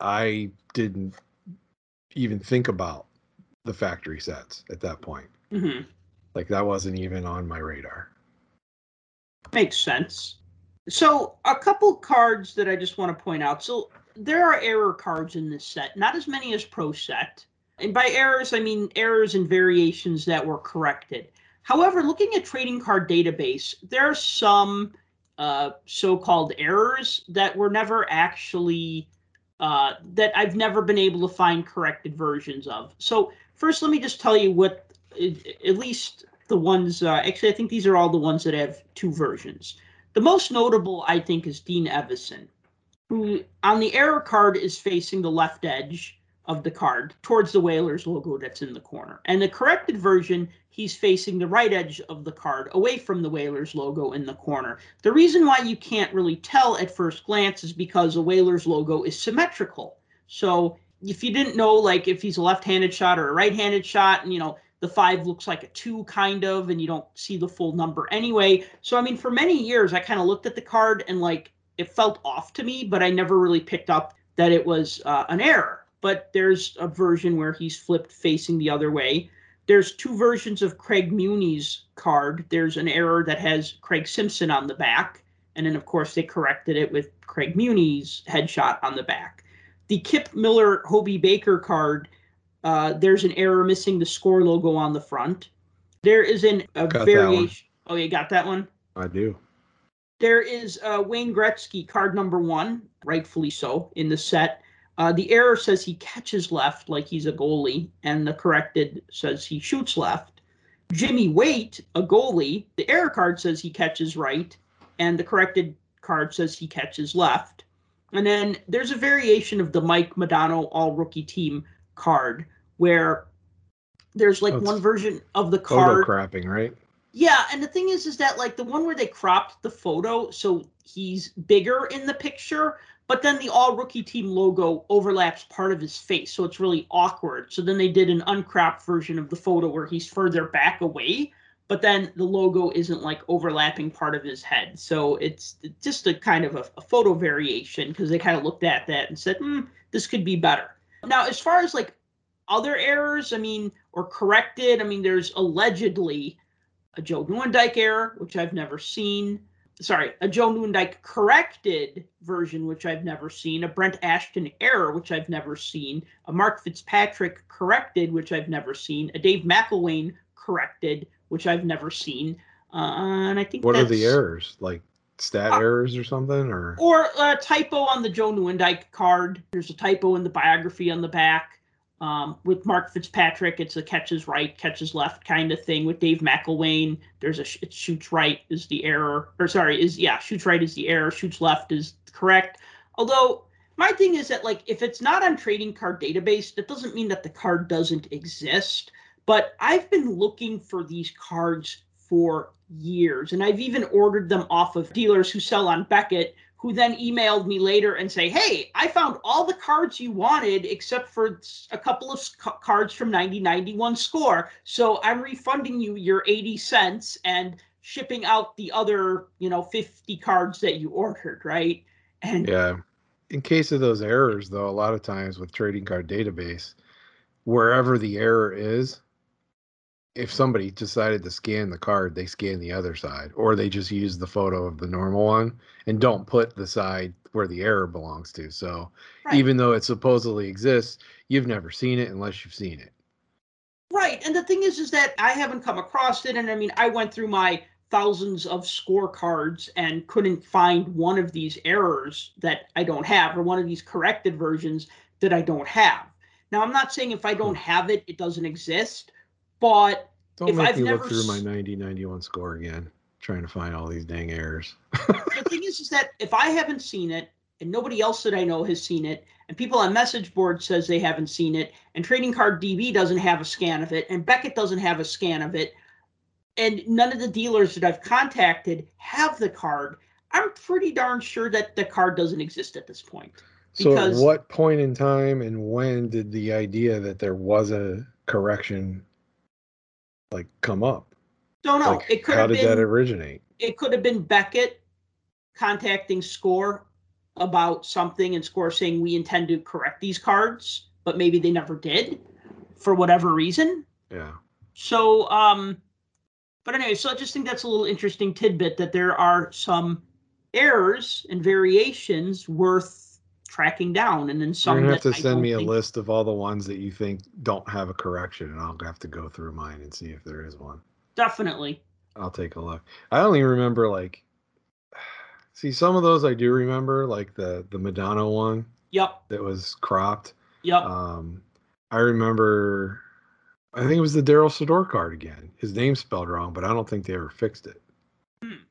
Speaker 3: i didn't even think about the factory sets at that point.
Speaker 2: Hmm
Speaker 3: like that wasn't even on my radar.
Speaker 2: Makes sense. So, a couple cards that I just want to point out. So, there are error cards in this set, not as many as Pro Set. And by errors, I mean errors and variations that were corrected. However, looking at Trading Card Database, there are some uh, so called errors that were never actually, uh, that I've never been able to find corrected versions of. So, first, let me just tell you what, at least the ones, uh, actually, I think these are all the ones that have two versions. The most notable, I think, is Dean Evason, who on the error card is facing the left edge of the card towards the Whalers logo that's in the corner. And the corrected version, he's facing the right edge of the card away from the Whalers logo in the corner. The reason why you can't really tell at first glance is because the Whalers logo is symmetrical. So if you didn't know, like if he's a left-handed shot or a right-handed shot, and you know the five looks like a two kind of, and you don't see the full number anyway. So I mean, for many years, I kind of looked at the card and like it felt off to me, but I never really picked up that it was uh, an error. But there's a version where he's flipped facing the other way. There's two versions of Craig Muni's card. There's an error that has Craig Simpson on the back, and then of course they corrected it with Craig Muni's headshot on the back. The Kip Miller Hobey Baker card, uh, there's an error missing the score logo on the front. There is an, a
Speaker 3: Got
Speaker 2: variation. Oh, you got that one?
Speaker 3: i do
Speaker 2: There is uh, Wayne Gretzky, card number one, rightfully so, in the set. Uh, the error says he catches left like he's a goalie, and the corrected says he shoots left. Jimmy Waite, a goalie, the error card says he catches right, and the corrected card says he catches left. And then there's a variation of the Mike Modano all rookie team card where there's like
Speaker 3: Oh,
Speaker 2: one version of the
Speaker 3: photo
Speaker 2: card.
Speaker 3: crapping right
Speaker 2: Yeah, and the thing is, is that like the one where they cropped the photo, so he's bigger in the picture, but then the all rookie team logo overlaps part of his face, so it's really awkward. So then they did an uncropped version of the photo where he's further back away, but then the logo isn't like overlapping part of his head. So it's just a kind of a, a photo variation because they kind of looked at that and said, hmm, this could be better. Now, as far as like other errors, I mean, or corrected, I mean, there's allegedly a Joe Nieuwendyk error, which I've never seen. Sorry, a Joe Nieuwendyk corrected version, which I've never seen. A Brent Ashton error, which I've never seen. A Mark Fitzpatrick corrected, which I've never seen. A Dave McLlwain corrected, which I've never seen. Uh, and I think
Speaker 3: what are the errors like stat
Speaker 2: Uh,
Speaker 3: errors or something or
Speaker 2: or a typo on the Joe Nieuwendyk card. There's a typo in the biography on the back. Um, with Mark Fitzpatrick, it's a catches right, catches left kind of thing. With Dave McLlwain, there's a it shoots right is the error, or sorry, is yeah, shoots right is the error, shoots left is correct. Although my thing is that like if it's not on trading card database, that doesn't mean that the card doesn't exist. But I've been looking for these cards for years, and I've even ordered them off of dealers who sell on Beckett, who then emailed me later and say, "Hey, I found all the cards you wanted except for a couple of cards from 9091 score. So I'm refunding you your 80 cents and shipping out the other, you know, 50 cards that you ordered, right?"
Speaker 3: And yeah. In case of those errors though, a lot of times with trading card database, wherever the error is, if somebody decided to scan the card, they scan the other side, or they just use the photo of the normal one and don't put the side where the error belongs to. So right. even though it supposedly exists, you've never seen it unless you've seen it.
Speaker 2: Right. And the thing is, is that I haven't come across it. And I mean, I went through my thousands of scorecards and couldn't find one of these errors that I don't have, or one of these corrected versions that I don't have. Now, I'm not saying if I don't hmm. have it, it doesn't exist but
Speaker 3: don't if make I've me never look through my 90 91 score again, trying to find all these dang errors.
Speaker 2: the thing is, is that if I haven't seen it and nobody else that I know has seen it, and people on message board says they haven't seen it, and Trading Card DB doesn't have a scan of it, and Beckett doesn't have a scan of it, and none of the dealers that I've contacted have the card, I'm pretty darn sure that the card doesn't exist at this point.
Speaker 3: So, at what point in time and when did the idea that there was a correction like come up?
Speaker 2: Don't know.
Speaker 3: Like, it could how did been, that originate?
Speaker 2: It could have been Beckett contacting Score about something and Score saying we intend to correct these cards, but maybe they never did for whatever reason.
Speaker 3: Yeah.
Speaker 2: So um but anyway, so I just think that's a little interesting tidbit that there are some errors and variations worth tracking down, and then some.
Speaker 3: You're gonna have to send me a list of all the ones that you think don't have a correction, and I'll have to go through mine and see if there is one.
Speaker 2: Definitely.
Speaker 3: I'll take a look. I only remember like, see some of those I do remember, like the the Modano one.
Speaker 2: Yep.
Speaker 3: That was cropped.
Speaker 2: Yep.
Speaker 3: Um, I remember. I think it was the Darryl Sydor card again. His name's spelled wrong, but I don't think they ever fixed it. Hmm.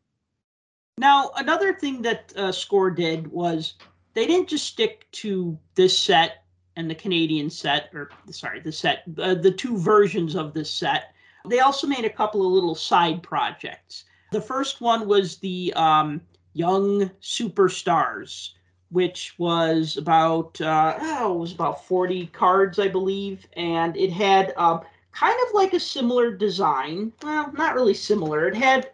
Speaker 2: Now, another thing that uh, Score did was they didn't just stick to this set and the Canadian set, or sorry, the set, uh, the two versions of this set. They also made a couple of little side projects. The first one was the um, Young Superstars, which was about uh, oh, it was about 40 cards, I believe, and it had uh, kind of like a similar design. Well, not really similar. It had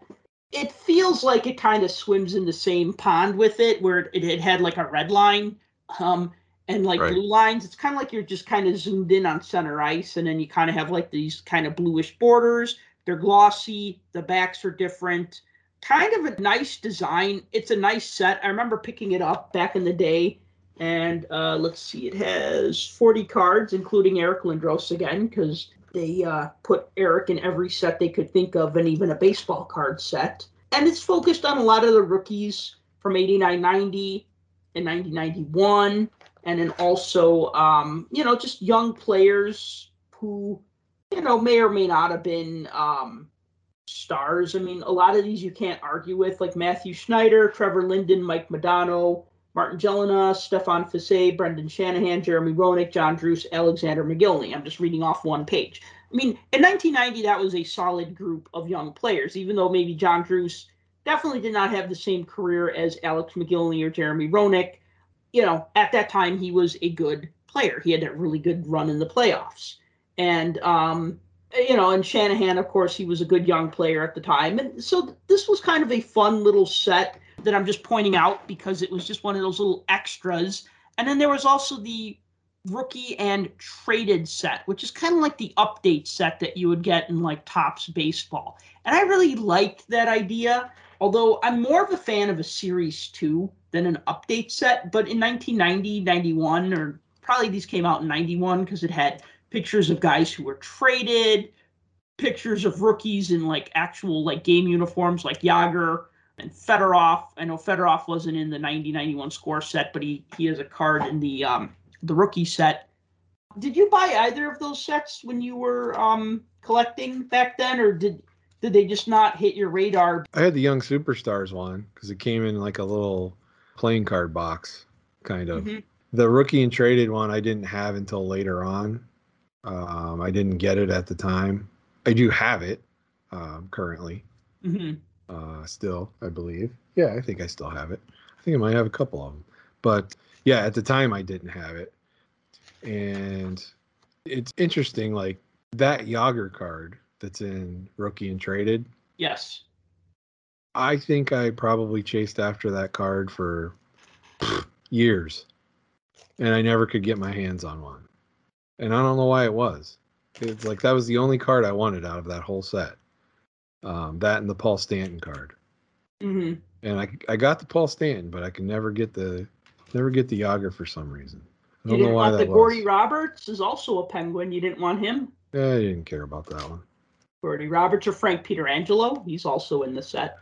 Speaker 2: it feels like it kind of swims in the same pond with it, where it, it had like a red line um, and like right. blue lines. It's kind of like you're just kind of zoomed in on center ice, and then you kind of have like these kind of bluish borders. They're glossy. The backs are different. Kind of a nice design. It's a nice set. I remember picking it up back in the day. And uh, let's see, it has 40 cards, including Eric Lindros again, because they uh, put Eric in every set they could think of, and even a baseball card set. And it's focused on a lot of the rookies from 89 90 and 1991, and then also, um, you know, just young players who, you know, may or may not have been um, stars. I mean, a lot of these you can't argue with, like Mathieu Schneider, Trevor Linden, Mike Modano, Martin Gelinas, Stephane Fiset, Brendan Shanahan, Jeremy Roenick, John Druce, Alexander Mogilny. I'm just reading off one page. I mean, in 1990, that was a solid group of young players, even though maybe John Druce definitely did not have the same career as Alex Mogilny or Jeremy Roenick. You know, at that time, he was a good player. He had a really good run in the playoffs. And, um, you know, and Shanahan, of course, he was a good young player at the time. And so this was kind of a fun little set that I'm just pointing out because it was just one of those little extras. And then there was also the rookie and traded set, which is kind of like the update set that you would get in like Topps baseball. And I really liked that idea, although I'm more of a fan of a series two than an update set. But in 1990, 91, or probably these came out in 91 because it had pictures of guys who were traded, pictures of rookies in like actual like game uniforms like Jagr and Fedorov. I know Fedorov wasn't in the 90-91 score set, but he he has a card in the um the rookie set. Did you buy either of those sets when you were um collecting back then, or did did they just not hit your radar?
Speaker 3: I had the Young Superstars one because it came in like a little playing card box, kind of. Mm-hmm. The rookie and traded one I didn't have until later on. Um, I didn't get it at the time. I do have it um, currently.
Speaker 2: hmm
Speaker 3: Uh, still, I believe. Yeah, I think I still have it. I think I might have a couple of them. But yeah, at the time I didn't have it. And it's interesting, like that Jagr card that's in Rookie and Traded.
Speaker 2: Yes.
Speaker 3: I think I probably chased after that card for years, and I never could get my hands on one. And I don't know why it was. It's like that was the only card I wanted out of that whole set. Um, that and the Paul Stanton card.
Speaker 2: hmm
Speaker 3: And I I got the Paul Stanton, but I can never get the never get the Jagr for some reason. I
Speaker 2: You
Speaker 3: don't know
Speaker 2: didn't
Speaker 3: why
Speaker 2: want
Speaker 3: that
Speaker 2: the
Speaker 3: was.
Speaker 2: Gordy Roberts is also a penguin. You didn't want him.
Speaker 3: Yeah, I didn't care about that one.
Speaker 2: Gordy Roberts or Frank Pietrangelo. He's also in the set.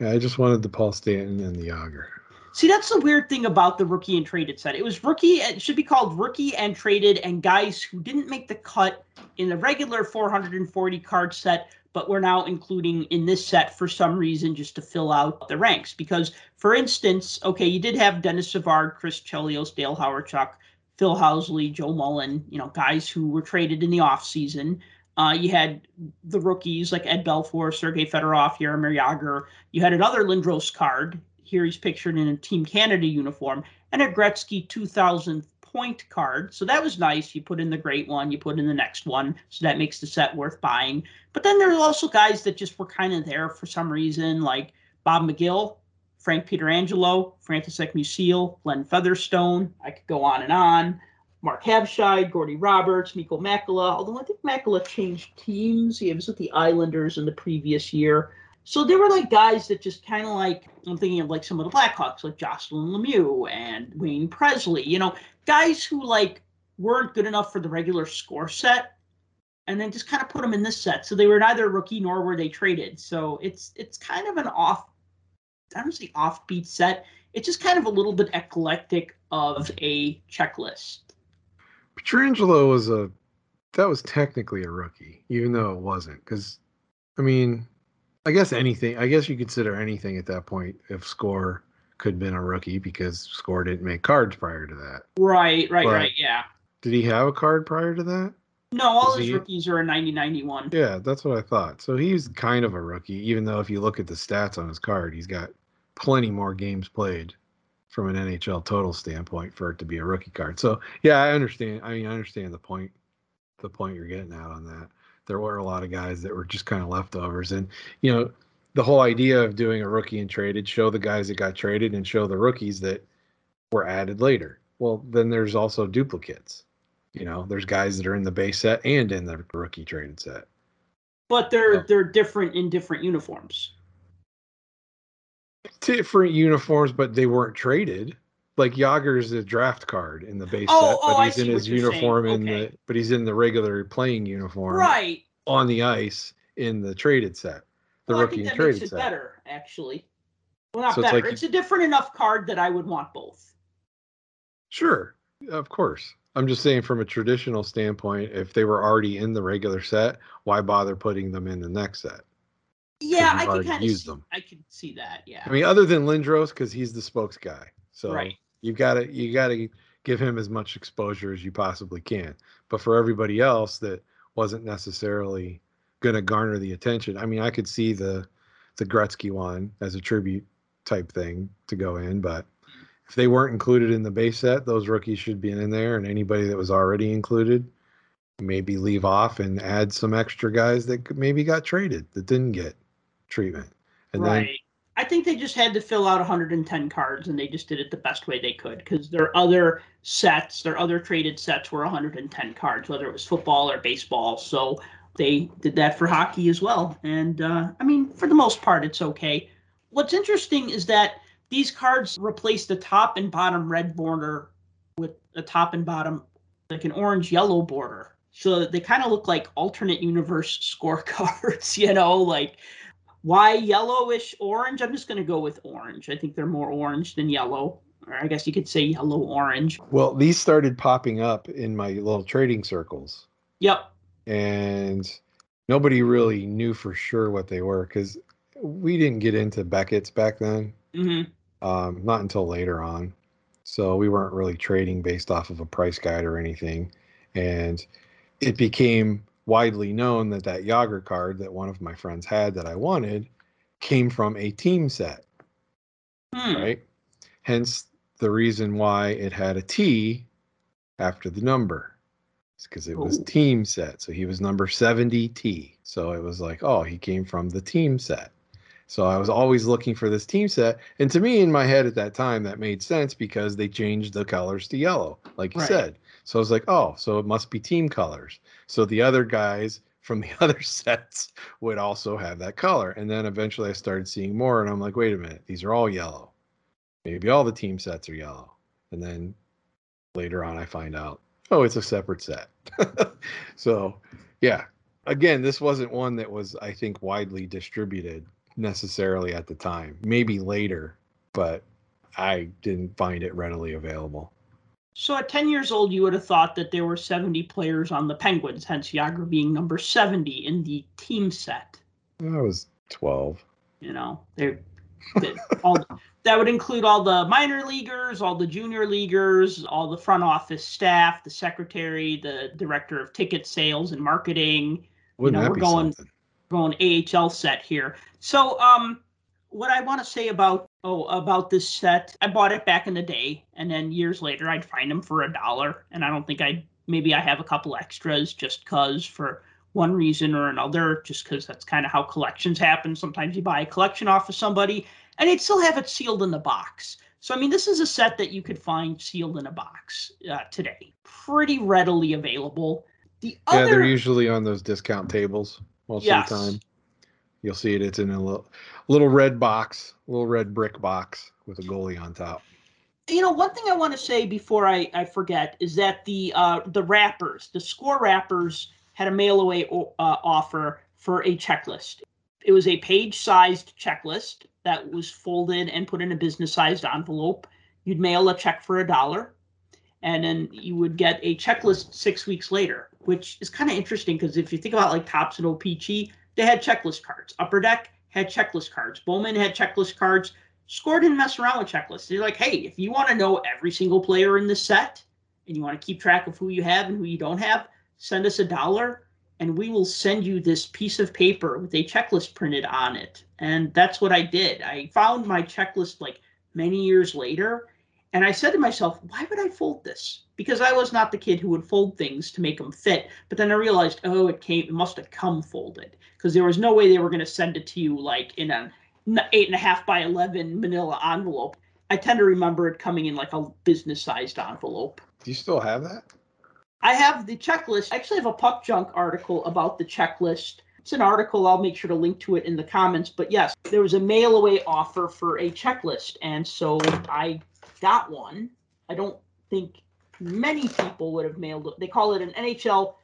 Speaker 3: Yeah, I just wanted the Paul Stanton and the Jagr.
Speaker 2: See, that's the weird thing about the rookie and traded set. It was rookie, it should be called rookie and traded, and guys who didn't make the cut in the regular 440 card set, but we're now including in this set for some reason just to fill out the ranks. Because, for instance, okay, you did have Denis Savard, Chris Chelios, Dale Hawerchuk, Phil Housley, Joe Mullen, you know, guys who were traded in the offseason. Uh, you had the rookies like Ed Belfour, Sergei Fedorov, Jaromir Jagr. You had another Lindros card. Here he's pictured in a Team Canada uniform and a Gretzky 2000 point card. So that was nice. You put in the great one, you put in the next one. So that makes the set worth buying. But then there's also guys that just were kind of there for some reason, like Bob McGill, Frank Pietrangelo, Frantisek Musil, Glenn Featherstone. I could go on and on. Mark Habscheid, Gordy Roberts, Mikko Makela. Although I think Makela changed teams. He was with the Islanders in the previous year. So there were like guys that just kind of like I'm thinking of like some of the Blackhawks, like Jocelyn Lemieux and Wayne Presley. You know, guys who like weren't good enough for the regular score set, and then just kind of put them in this set. So they were neither rookie nor were they traded. So it's it's kind of an off, I don't say offbeat set. It's just kind of a little bit eclectic of a checklist.
Speaker 3: Pietrangelo was a that was technically a rookie, even though it wasn't. Because I mean, I guess anything. I guess you consider anything at that point if Score could have been a rookie because Score didn't make cards prior to that.
Speaker 2: Right, right,
Speaker 3: Right.
Speaker 2: right. Yeah.
Speaker 3: Did he have a card prior to that?
Speaker 2: No, all his
Speaker 3: he-
Speaker 2: rookies are a 90 91.
Speaker 3: Yeah, that's what I thought. So he's kind of a rookie, even though if you look at the stats on his card, he's got plenty more games played from an NHL total standpoint for it to be a rookie card. So yeah, I understand. I mean, I understand the point, the point you're getting at on that. There were a lot of guys that were just kind of leftovers, and you know, the whole idea of doing a rookie and traded, show the guys that got traded and show the rookies that were added later. Well, then there's also duplicates. You know, there's guys that are in the base set and in the rookie traded set.
Speaker 2: But they're they're different in different uniforms.
Speaker 3: different uniforms, but they weren't traded. Like Jagr's a draft card in the base
Speaker 2: Oh,
Speaker 3: set, but
Speaker 2: oh, I
Speaker 3: he's in his
Speaker 2: what you're saying.
Speaker 3: uniform in
Speaker 2: Okay.
Speaker 3: the but he's in the regular playing uniform
Speaker 2: Right.
Speaker 3: on the ice in the traded set. The
Speaker 2: well, I
Speaker 3: rookie
Speaker 2: think
Speaker 3: and
Speaker 2: that makes
Speaker 3: traded
Speaker 2: it
Speaker 3: set.
Speaker 2: better, actually. Well, not
Speaker 3: So it's
Speaker 2: better.
Speaker 3: like
Speaker 2: It's, a different enough card that I would want both.
Speaker 3: Sure, of course. I'm just saying from a traditional standpoint, if they were already in the regular set, why bother putting them in the next set?
Speaker 2: Yeah, I could
Speaker 3: already
Speaker 2: kind of
Speaker 3: used
Speaker 2: see,
Speaker 3: them.
Speaker 2: I could see that. Yeah.
Speaker 3: I mean, other than Lindros, because he's the spokes guy. So
Speaker 2: Right.
Speaker 3: you've got to you got to give him as much exposure as you possibly can. But for everybody else that wasn't necessarily going to garner the attention, I mean, I could see the the Gretzky one as a tribute type thing to go in, but mm-hmm. if they weren't included in the base set, those rookies should be in there, and anybody that was already included, maybe leave off and add some extra guys that maybe got traded that didn't get treatment. And then
Speaker 2: right. I think they just had to fill out 110 cards, and they just did it the best way they could because their other sets, their other traded sets were 110 cards, whether it was football or baseball. So they did that for hockey as well. And uh, I mean, for the most part, it's okay. What's interesting is that these cards replace the top and bottom red border with a top and bottom like an orange yellow border. So they kind of look like alternate universe scorecards, you know, like why yellowish orange? I'm just going to go with orange. I think they're more orange than yellow. Or I guess you could say yellow orange.
Speaker 3: Well, these started popping up in my little trading circles,
Speaker 2: Yep.
Speaker 3: and nobody really knew for sure what they were because we didn't get into Beckett's back then,
Speaker 2: hmm
Speaker 3: um, not until later on. So we weren't really trading based off of a price guide or anything. And it became widely known that that Jagr card that one of my friends had that I wanted came from a team set,
Speaker 2: Hmm.
Speaker 3: right? Hence the reason why it had a T after the number. It's because it was team set. So he was number 70T. So it was like, oh, he came from the team set. So I was always looking for this team set. And to me, in my head at that time, that made sense because they changed the colors to yellow, like you
Speaker 2: Right.
Speaker 3: said. So I was like, oh, so it must be team colors. So the other guys from the other sets would also have that color. And then eventually I started seeing more and I'm like, wait a minute, these are all yellow. Maybe all the team sets are yellow. And then later on I find out, oh, it's a separate set. so yeah. Again, this wasn't one that was, I think, widely distributed necessarily at the time. Maybe later, but I didn't find it readily available.
Speaker 2: So at 10 years old, you would have thought that there were 70 players on the Penguins, hence Jagr being number 70 in the team set.
Speaker 3: I was 12.
Speaker 2: You know, they they- all that would include all the minor leaguers, all the junior leaguers, all the front office staff, the secretary, the director of ticket sales and marketing,
Speaker 3: Wouldn't
Speaker 2: know,
Speaker 3: that
Speaker 2: we're
Speaker 3: be
Speaker 2: going-
Speaker 3: something?
Speaker 2: going AHL set here. So, um, what I want to say about oh about this set, I bought it back in the day, and then years later, I'd find them for a dollar, and I don't think I maybe I have a couple extras just cause for one reason or another, just because that's kind of how collections happen. Sometimes you buy a collection off of somebody, and they'd still have it sealed in the box. So, I mean, this is a set that you could find sealed in a box uh, today, pretty readily available. The
Speaker 3: Yeah, they're usually on those discount tables most
Speaker 2: Yes.
Speaker 3: of the time. You'll see it. It's in a little, little red box, little red brick box with a goalie on top.
Speaker 2: you know one thing i want to say before i, I forget is that the uh, the wrappers the score wrappers had a mail away uh, offer for a checklist it was a page sized checklist that was folded and put in a business sized envelope you'd mail a check for a dollar and then you would get a checklist six weeks later which is kind of interesting because if you think about like Topps and OPC they had checklist cards upper deck had checklist cards bowman had checklist cards Score didn't mess around with checklists. They're like, hey, if you want to know every single player in this set and you want to keep track of who you have and who you don't have, send us a dollar and we will send you this piece of paper with a checklist printed on it. And that's what I did. I found my checklist like many years later and I said to myself, why would I fold this? Because I was not the kid who would fold things to make them fit. But then I realized, oh, it came, it must have come folded because there was no way they were going to send it to you like in a n- eight and a half by 11 manila envelope. I tend to remember it coming in like a business sized envelope.
Speaker 3: Do you still have that?
Speaker 2: I have the checklist. I actually have a Puck Junk article about the checklist. It's an article. I'll make sure to link to it in the comments. But yes, there was a mail away offer for a checklist. And so I got one. I don't think many people would have mailed it. They call it an NHL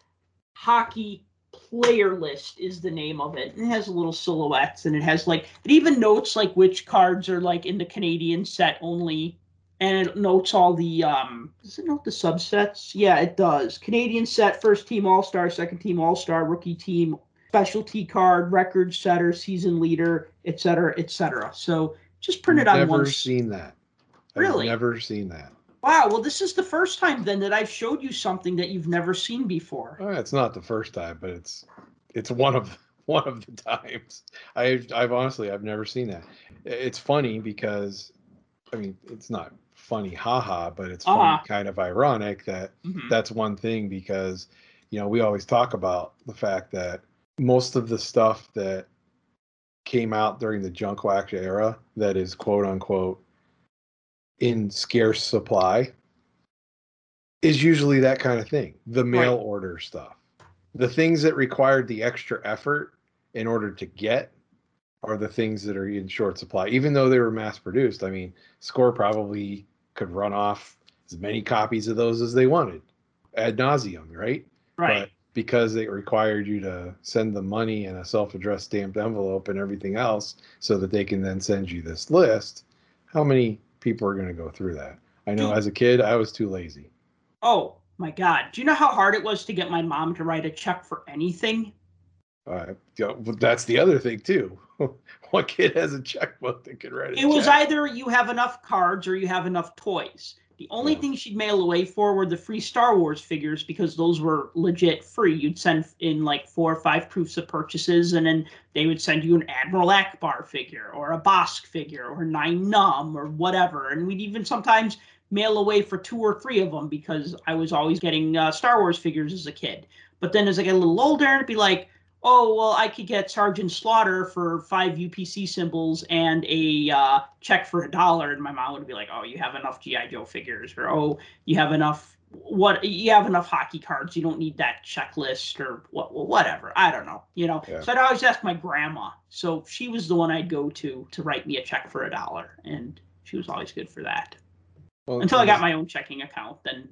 Speaker 2: hockey player list is the name of it. And it has little silhouettes and it has like it even notes like which cards are like in the Canadian set only. And it notes all the um does it note the subsets? Yeah, it does. Canadian set, first team all star, second team all star, rookie team, specialty card, record setter, season leader, et cetera, et cetera. So just print it on
Speaker 3: never
Speaker 2: one. s-
Speaker 3: seen that.
Speaker 2: Really?
Speaker 3: I've never seen that.
Speaker 2: Wow. Well, this is the first time then that I've showed you something that you've never seen before.
Speaker 3: Uh, it's not the first time, but it's it's one of one of the times. I've I've honestly I've never seen that. It's funny because I mean it's not funny haha, but it's
Speaker 2: Uh-huh.
Speaker 3: kind of ironic that
Speaker 2: Mhm.
Speaker 3: that's one thing because you know we always talk about the fact that most of the stuff that came out during the junk wax era that is quote unquote in scarce supply is usually that kind of thing the mail
Speaker 2: Right.
Speaker 3: order stuff the things that required the extra effort in order to get are the things that are in short supply even though they were mass produced i mean score probably could run off as many copies of those as they wanted ad nauseum right
Speaker 2: Right.
Speaker 3: but because it required you to send the money in a self-addressed stamped envelope and everything else so that they can then send you this list how many people are going to go through that i know as a kid i was too lazy
Speaker 2: Oh my God. Do you know how hard it was to get my mom to write a check for anything?
Speaker 3: uh, you know, but that's the other thing too what kid has a checkbook that could write a
Speaker 2: It was
Speaker 3: check?
Speaker 2: either you have enough cards or you have enough toys. The only yeah. thing she'd mail away for were the free Star Wars figures because those were legit free. You'd send in like four or five proofs of purchases, and then they would send you an Admiral Ackbar figure or a Bossk figure or Nien Nunb or whatever. And we'd even sometimes mail away for two or three of them because I was always getting uh, Star Wars figures as a kid. But then as I get a little older, it'd be like, oh well i could get sergeant slaughter for five upc symbols and a uh, check for a dollar. And my mom would be like oh you have enough gi joe figures or oh you have enough what you have enough hockey cards. You don't need that checklist or what whatever. I don't know you know? Yeah. so i'd always ask my grandma. So she was the one i'd go to to write me a check for a dollar. And she was always good for that. Well, until i got my own checking account. Then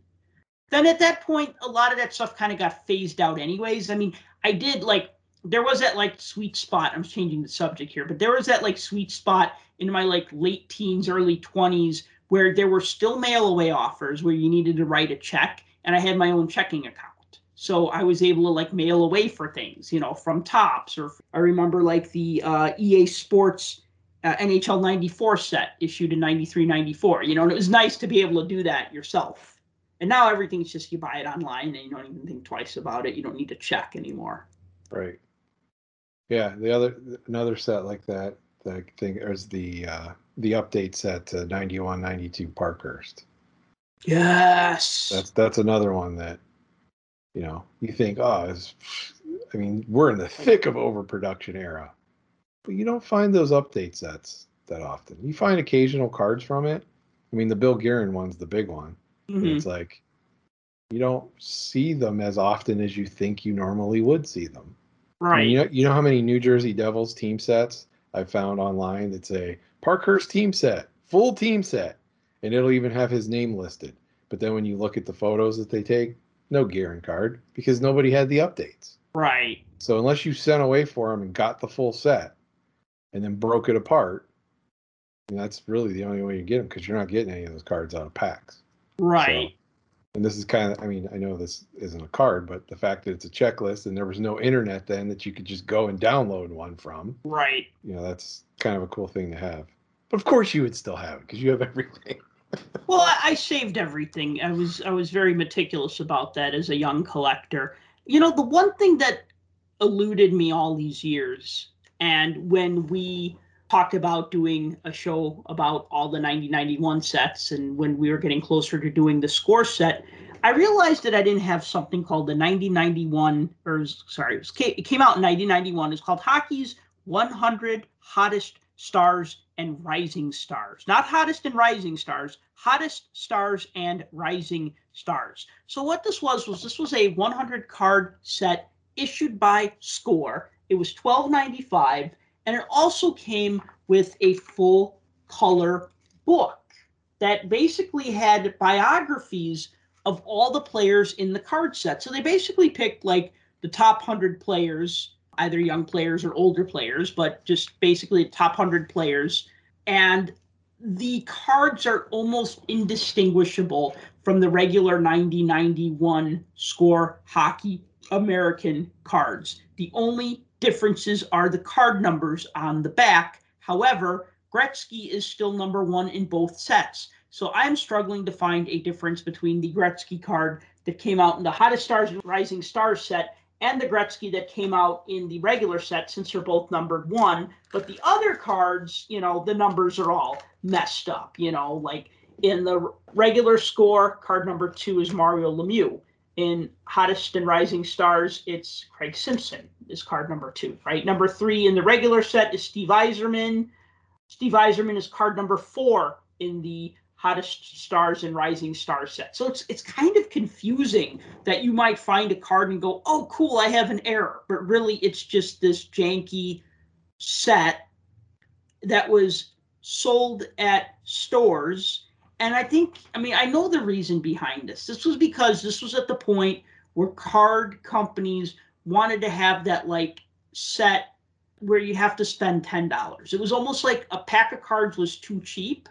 Speaker 2: then at that point a lot of that stuff kind of got phased out anyways. I mean i did like there was that like sweet spot. I'm changing the subject here, but there was that like sweet spot in my like late teens, early 20s where there were still mail away offers where you needed to write a check, and I had my own checking account. So I was able to like mail away for things, you know, from Topps or I remember like the uh, EA Sports uh, NHL 94 set issued in 93 94, you know, and it was nice to be able to do that yourself. And now everything's just you buy it online and you don't even think twice about it. You don't need to check anymore.
Speaker 3: Right. Yeah, the other another set like that, the thing is the uh, the update set to 91, 92 Parkhurst.
Speaker 2: Yes.
Speaker 3: That's that's another one that you know you think oh I mean we're in the thick of overproduction era, but you don't find those update sets that often. You find occasional cards from it. I mean the Bill Guerin one's the big one. Mm-hmm. It's like you don't see them as often as you think you normally would see them.
Speaker 2: Right.
Speaker 3: you know, you know how many New Jersey Devils team sets I found online that say Parkhurst team set, full team set, and it'll even have his name listed. But then when you look at the photos that they take, no Guerin card because nobody had the updates.
Speaker 2: Right.
Speaker 3: So unless you sent away for them and got the full set, and then broke it apart, that's really the only way you get them because you're not getting any of those cards out of packs.
Speaker 2: Right. So,
Speaker 3: and this is kind of i mean i know this isn't a card but the fact that it's a checklist and there was no internet then that you could just go and download one from
Speaker 2: right.
Speaker 3: you know that's kind of a cool thing to have. But of course you would still have it because you have everything.
Speaker 2: Well I, I saved everything. I was i was very meticulous about that as a young collector. You know the one thing that eluded me all these years and when we talked about doing a show about all the 9091 sets and when we were getting closer to doing the score set i realized that i didn't have something called the 9091 or sorry it, it came out in 1991 it's called hockey's 100 hottest stars and rising stars. Not hottest and rising stars hottest stars and rising stars. So what this was was this was a 100 card set issued by score. It was 1295 and it also came with a full color book that basically had biographies of all the players in the card set. So they basically picked like the top 100 players, either young players or older players, but just basically the top 100 players. And the cards are almost indistinguishable from the regular 90 91 score hockey American cards. The only differences are the card numbers on the back. However, Gretzky is still number one in both sets. So I'm struggling to find a difference between the Gretzky card that came out in the Hottest Stars and Rising Stars set and the Gretzky that came out in the regular set since they're both numbered one. But the other cards, you know, the numbers are all messed up. You know, like in the regular score, card number two is Mario Lemieux in Hottest and Rising Stars, it's Craig Simpson is card number two, right? Number three in the regular set is Steve Yzerman. Steve Yzerman is card number four in the Hottest Stars and Rising Stars set. So it's it's kind of confusing that you might find a card and go, oh, cool, I have an error. But really, it's just this janky set that was sold at stores and I think, I mean, I know the reason behind this. This was because this was at the point where card companies wanted to have that like set where you have to spend $10. It was almost like a pack of cards was too cheap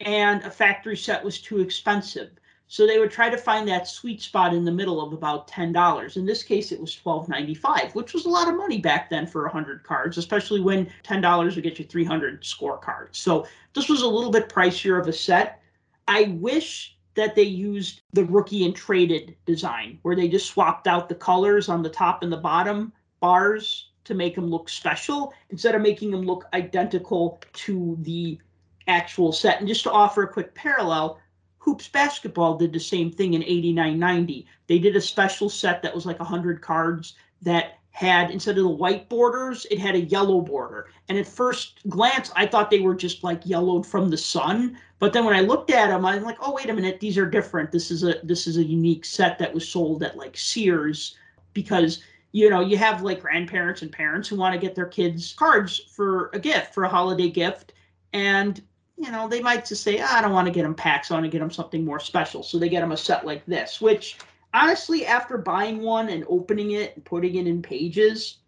Speaker 2: and a factory set was too expensive. So they would try to find that sweet spot in the middle of about $10. In this case, it was $12.95, which was a lot of money back then for 100 cards, especially when $10 would get you 300 score cards. So this was a little bit pricier of a set. I wish that they used the rookie and traded design where they just swapped out the colors on the top and the bottom bars to make them look special instead of making them look identical to the actual set. And just to offer a quick parallel, Hoops Basketball did the same thing in 89 90. They did a special set that was like 100 cards that had instead of the white borders, it had a yellow border. And at first glance, I thought they were just like yellowed from the sun. But then when I looked at them, I'm like, oh wait a minute, these are different. This is a this is a unique set that was sold at like Sears because you know you have like grandparents and parents who want to get their kids cards for a gift for a holiday gift and you know they might just say oh, i don't want to get them packs i want to get them something more special so they get them a set like this which honestly, after buying one and opening it and putting it in pages,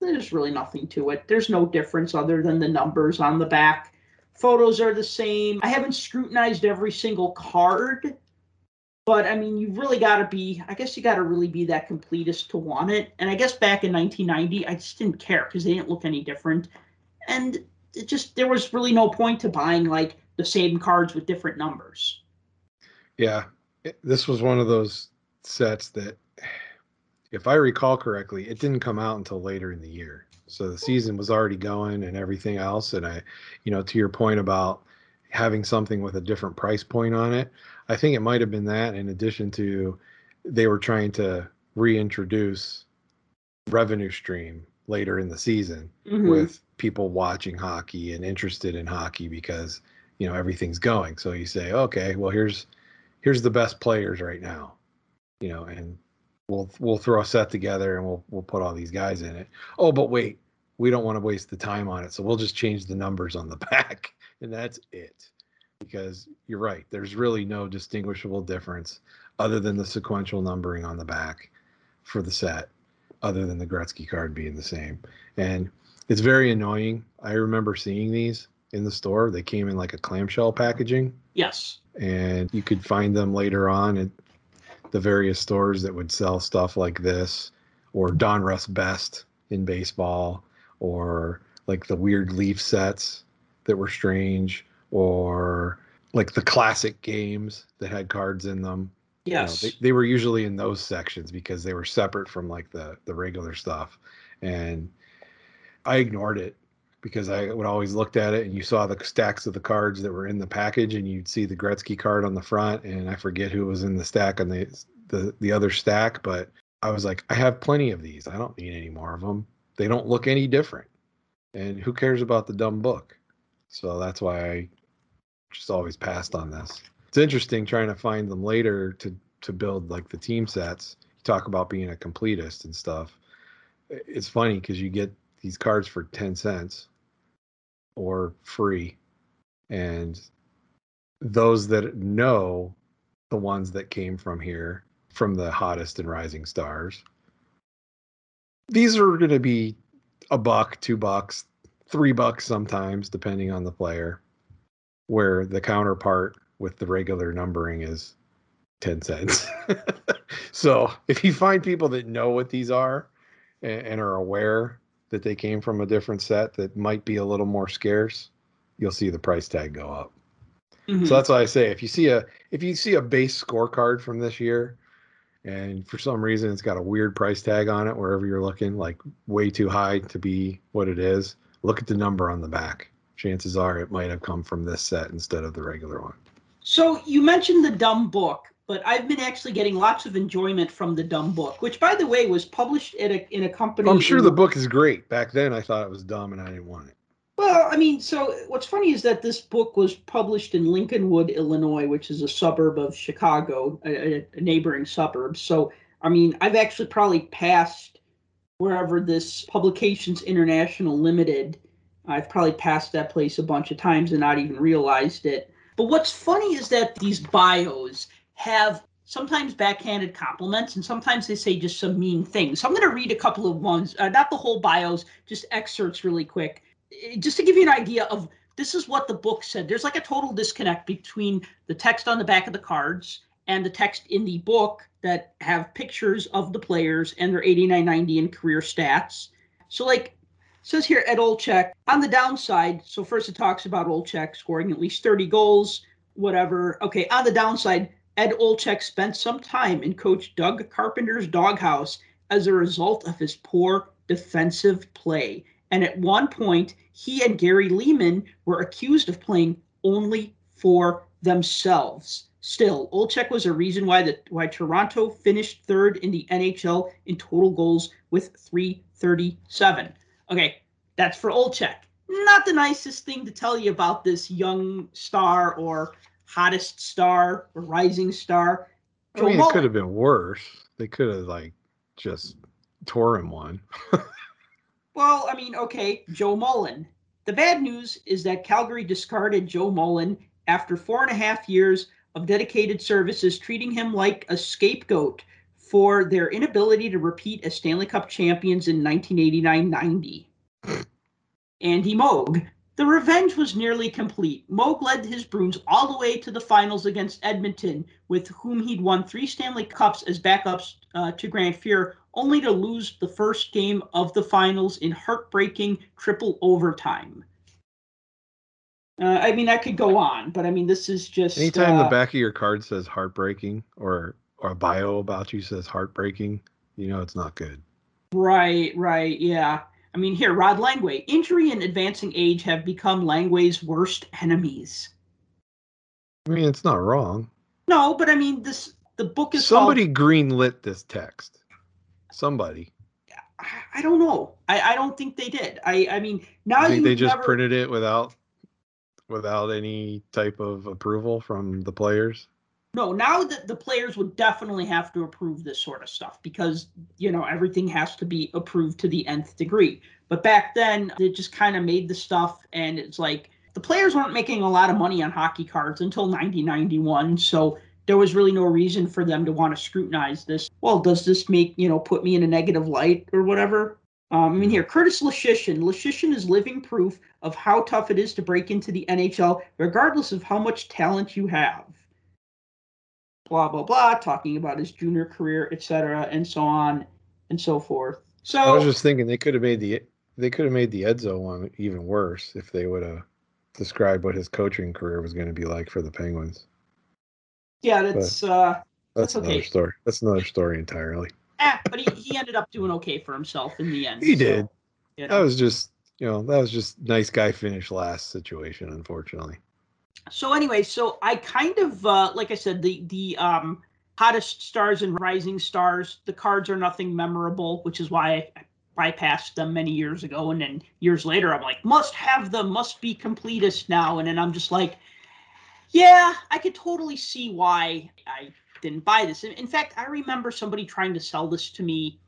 Speaker 2: there's really nothing to it. There's no difference other than the numbers on the back. Photos are the same. I haven't scrutinized every single card, but I mean, you've really got to be, I guess you got to really be that completist to want it. And I guess back in 1990, I just didn't care because they didn't look any different. And it just, there was really no point to buying like the same cards with different numbers.
Speaker 3: Yeah. This was one of those sets that, if I recall correctly, it didn't come out until later in the year. So the season was already going and everything else. And I, you know, to your point about having something with a different price point on it, I think it might have been that in addition to they were trying to reintroduce revenue stream later in the season mm-hmm. with people watching hockey and interested in hockey because you know everything's going so you say okay well here's here's the best players right now you know, and we'll we'll throw a set together and we'll we'll put all these guys in it. Oh, but wait, we don't want to waste the time on it, so we'll just change the numbers on the back, and that's it. Because you're right, there's really no distinguishable difference other than the sequential numbering on the back for the set, other than the Gretzky card being the same. And it's very annoying. I remember seeing these in the store. They came in like a clamshell packaging.
Speaker 2: Yes.
Speaker 3: And you could find them later on at the various stores that would sell stuff like this, or Donruss Best in baseball, or like the weird leaf sets that were strange, or like the classic games that had cards in them.
Speaker 2: Yes,
Speaker 3: you know, they, they were usually in those sections because they were separate from like the the regular stuff, and I ignored it because I would always looked at it and you saw the stacks of the cards that were in the package and you'd see the Gretzky card on the front and I forget who was in the stack on the the the other stack, but I was like, I have plenty of these. I don't need any more of them. They don't look any different. And who cares about the dumb book? So that's why I just always passed on this. It's interesting trying to find them later to to build like the team sets. You talk about being a completist and stuff. It's funny because you get these cards for 10 cents or free. And those that know the ones that came from here, from the hottest and rising stars, these are going to be a buck, two bucks, three bucks sometimes, depending on the player, where the counterpart with the regular numbering is 10 cents. so if you find people that know what these are and, and, are aware that they came from a different set that might be a little more scarce, you'll see the price tag go up. Mm-hmm. So that's why I say if you see a if you see a base scorecard from this year and for some reason it's got a weird price tag on it wherever you're looking, like way too high to be what it is, look at the number on the back. Chances are it might have come from this set instead of the regular one.
Speaker 2: So you mentioned the dumb book but I've been actually getting lots of enjoyment from the dumb book, which, by the way, was published in a in a company.
Speaker 3: I'm sure the book is great. Back then, I thought it was dumb, and I didn't want it.
Speaker 2: Well, I mean, so what's funny is that this book was published in Lincolnwood, Illinois, which is a suburb of Chicago, a, a neighboring suburb. So, I mean, I've actually probably passed wherever this Publications International Limited. I've probably passed that place a bunch of times and not even realized it. But what's funny is that these bios have sometimes backhanded compliments and sometimes they say just some mean things. So I'm going to read a couple of ones, uh, not the whole bios, just excerpts really quick, eh, just to give you an idea of this is what the book said. There's like a total disconnect between the text on the back of the cards and the text in the book that have pictures of the players and their 89 90 and career stats. So like says here Ed Olczyk on the downside. So first it talks about Olczyk scoring at least 30 goals, whatever. Okay, on the downside, Ed Olczyk spent some time in coach Doug Carpenter's doghouse as a result of his poor defensive play. And at one point, he and Gary Leeman were accused of playing only for themselves. Still, Olczyk was a reason why the why Toronto finished third in the NHL in total goals with 337. Okay, that's for Olczyk. Not the nicest thing to tell you about this young star or hottest star or rising star.
Speaker 3: I mean, it could have been worse. They could have like just tore him one.
Speaker 2: well, I mean, okay, Joe Mullen. The bad news is that Calgary discarded Joe Mullen after four and a half years of dedicated services, treating him like a scapegoat for their inability to repeat as Stanley Cup champions in 1989 90. Andy Moog. The revenge was nearly complete. Moog led his Bruins all the way to the finals against Edmonton, with whom he'd won three Stanley Cups as backups uh, to Grant Fuhr, only to lose the first game of the finals in heartbreaking triple overtime. Uh, I mean, I could go on, but I mean, this is just.
Speaker 3: Anytime uh, the back of your card says heartbreaking or or a bio about you says heartbreaking, you know it's not good.
Speaker 2: Right, right, yeah. I mean, here, Rod Langway. Injury and advancing age have become Langway's worst enemies.
Speaker 3: I mean, it's not wrong.
Speaker 2: No, but I mean, this the book is
Speaker 3: somebody called, greenlit this text. Somebody.
Speaker 2: I, I don't know. I, I don't think they did. I I mean, now
Speaker 3: they just never, printed it without without any type of approval from the players?
Speaker 2: No, now that the players would definitely have to approve this sort of stuff because, you know, everything has to be approved to the nth degree. But back then, they just kind of made the stuff and it's like the players weren't making a lot of money on hockey cards until 1991. So there was really no reason for them to want to scrutinize this. Well, does this make, you know, put me in a negative light or whatever? Um, I mean, here, Curtis Leschyshyn. Leschyshyn is living proof of how tough it is to break into the NHL, regardless of how much talent you have. Blah blah blah, talking about his junior career, etc., and so on and so forth. So
Speaker 3: I was just thinking they could have made the they could have made the Edzo one even worse if they would have described what his coaching career was going to be like for the Penguins.
Speaker 2: Yeah, that's but uh,
Speaker 3: that's, that's another story. That's another story entirely.
Speaker 2: Eh, but he, he ended up doing okay for himself in the end.
Speaker 3: He so, did. You know. That was just you know that was just nice guy finish last situation, unfortunately.
Speaker 2: So anyway, so I kind of uh, like I said the the um, hottest stars and rising stars. The cards are nothing memorable, which is why I bypassed them many years ago. And then years later, I'm like, must have them, must be completist now. And then I'm just like, yeah, I could totally see why I didn't buy this. In fact, I remember somebody trying to sell this to me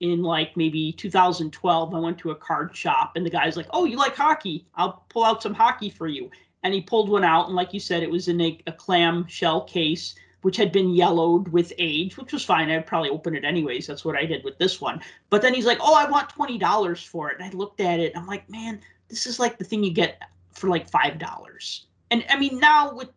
Speaker 2: in like maybe 2012. I went to a card shop and the guy's like, "Oh, you like hockey? I'll pull out some hockey for you." And he pulled one out, and like you said, it was in a, a clam shell case, which had been yellowed with age, which was fine. I'd probably open it anyways. That's what I did with this one. But then he's like, "Oh, I want twenty dollars for it." And I looked at it. I'm like, "Man, this is like the thing you get for like five dollars." And I mean, now with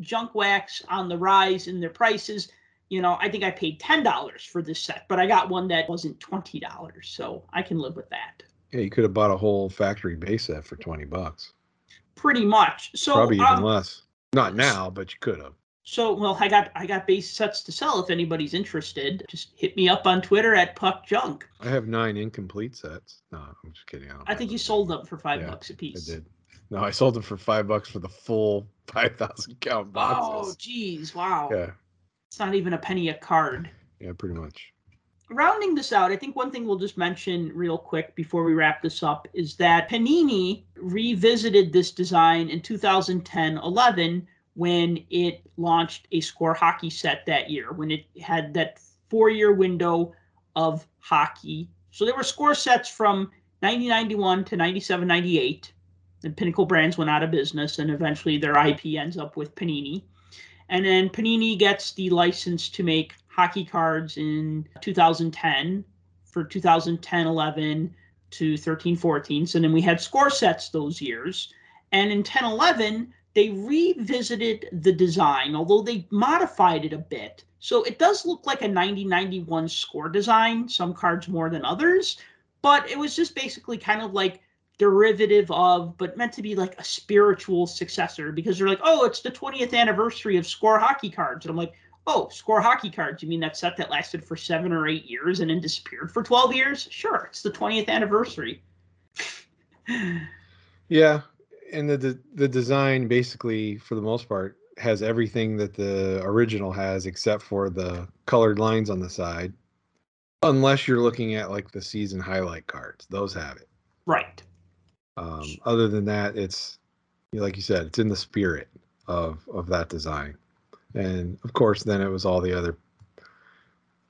Speaker 2: junk wax on the rise in their prices. You know, I think I paid ten dollars for this set, but I got one that wasn't twenty dollars, so I can live with that.
Speaker 3: Yeah, you could have bought a whole factory base set for twenty bucks.
Speaker 2: Pretty much. So
Speaker 3: probably even um, less. Not now, but you could have.
Speaker 2: So well, I got I got base sets to sell. If anybody's interested, just hit me up on Twitter at Puck Junk.
Speaker 3: I have nine incomplete sets. No, I'm just kidding.
Speaker 2: I, I think you sold them for five yeah, bucks a piece.
Speaker 3: I did. No, I sold them for five bucks for the full five thousand count boxes.
Speaker 2: Oh, geez, wow.
Speaker 3: Yeah.
Speaker 2: It's not even a penny a card.
Speaker 3: Yeah, pretty much.
Speaker 2: Rounding this out, I think one thing we'll just mention real quick before we wrap this up is that Panini revisited this design in 2010-11 when it launched a score hockey set that year, when it had that four-year window of hockey. So there were score sets from 1991 to 97 98 and Pinnacle Brands went out of business, and eventually their IP ends up with Panini. And then Panini gets the license to make hockey cards in 2010 for 2010 11 to 13 14. So then we had score sets those years. And in 10 11, they revisited the design, although they modified it a bit. So it does look like a 90 91 score design, some cards more than others. But it was just basically kind of like derivative of, but meant to be like a spiritual successor because they're like, oh, it's the 20th anniversary of Score hockey cards. And I'm like, oh, Score hockey cards. You mean that set that lasted for seven or eight years and then disappeared for 12 years? Sure, it's the 20th anniversary.
Speaker 3: yeah. And the, the the design basically, for the most part, has everything that the original has except for the colored lines on the side. Unless you're looking at like the season highlight cards, those have it.
Speaker 2: Right.
Speaker 3: Um, other than that, it's like you said, it's in the spirit of of that design, and of course, then it was all the other.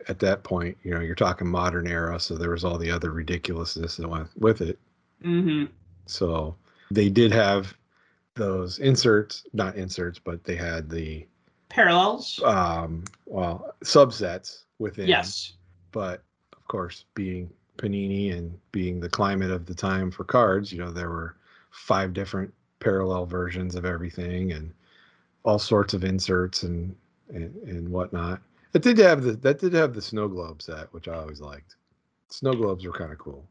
Speaker 3: At that point, you know, you're talking modern era, so there was all the other ridiculousness that went with it.
Speaker 2: Mm-hmm.
Speaker 3: So they did have those inserts, not inserts, but they had the
Speaker 2: parallels.
Speaker 3: Um, well, subsets within.
Speaker 2: Yes.
Speaker 3: But of course, being Panini and being the climate of the time for cards, you know, there were five different parallel versions of everything and all sorts of inserts and and, and whatnot. It did have the that did have the snow globe set, which I always liked. Snow globes were kind of cool.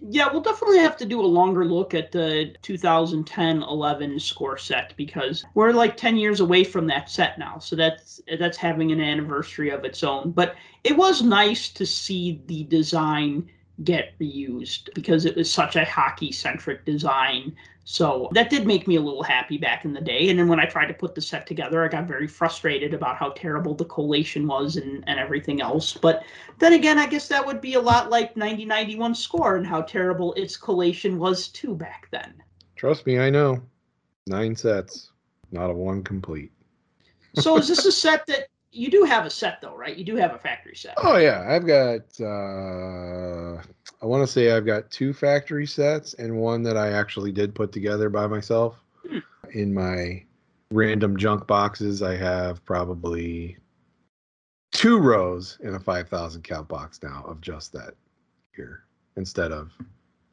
Speaker 2: Yeah, we'll definitely have to do a longer look at the 2010-11 score set because we're like 10 years away from that set now. So that's that's having an anniversary of its own. But it was nice to see the design get reused because it was such a hockey centric design so that did make me a little happy back in the day. And then when I tried to put the set together, I got very frustrated about how terrible the collation was and, and everything else. But then again, I guess that would be a lot like 9091 score and how terrible its collation was too back then.
Speaker 3: Trust me, I know. Nine sets, not a one complete.
Speaker 2: so is this a set that you do have a set though, right? You do have a factory set.
Speaker 3: Oh yeah, I've got. Uh, I want to say I've got two factory sets and one that I actually did put together by myself. Hmm. In my random junk boxes, I have probably two rows in a five thousand count box now of just that here instead of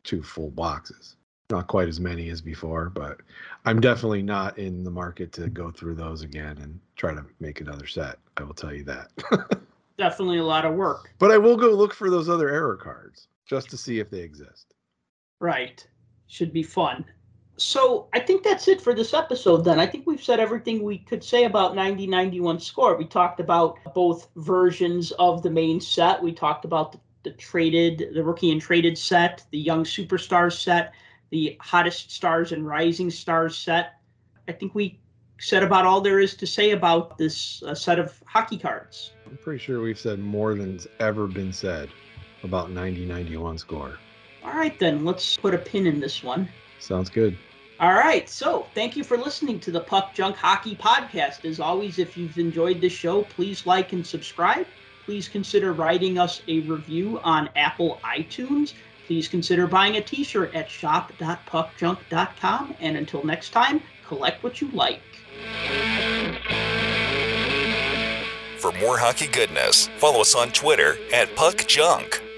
Speaker 3: two full boxes not quite as many as before, but I'm definitely not in the market to go through those again and try to make another set. I will tell you that.
Speaker 2: definitely a lot of work.
Speaker 3: But I will go look for those other error cards just to see if they exist.
Speaker 2: Right. Should be fun. So I think that's it for this episode then. I think we've said everything we could say about 9091 score. We talked about both versions of the main set. We talked about the, the traded, the rookie and traded set, the young superstars set the hottest stars and rising stars set. I think we said about all there is to say about this uh, set of hockey cards.
Speaker 3: I'm pretty sure we've said more than's ever been said about 9091 score.
Speaker 2: All right, then let's put a pin in this one.
Speaker 3: Sounds good.
Speaker 2: All right, so thank you for listening to the Puck Junk Hockey Podcast. As always, if you've enjoyed the show, please like and subscribe. Please consider writing us a review on Apple iTunes Please consider buying a t shirt at shop.puckjunk.com. And until next time, collect what you like.
Speaker 1: For more hockey goodness, follow us on Twitter at PuckJunk.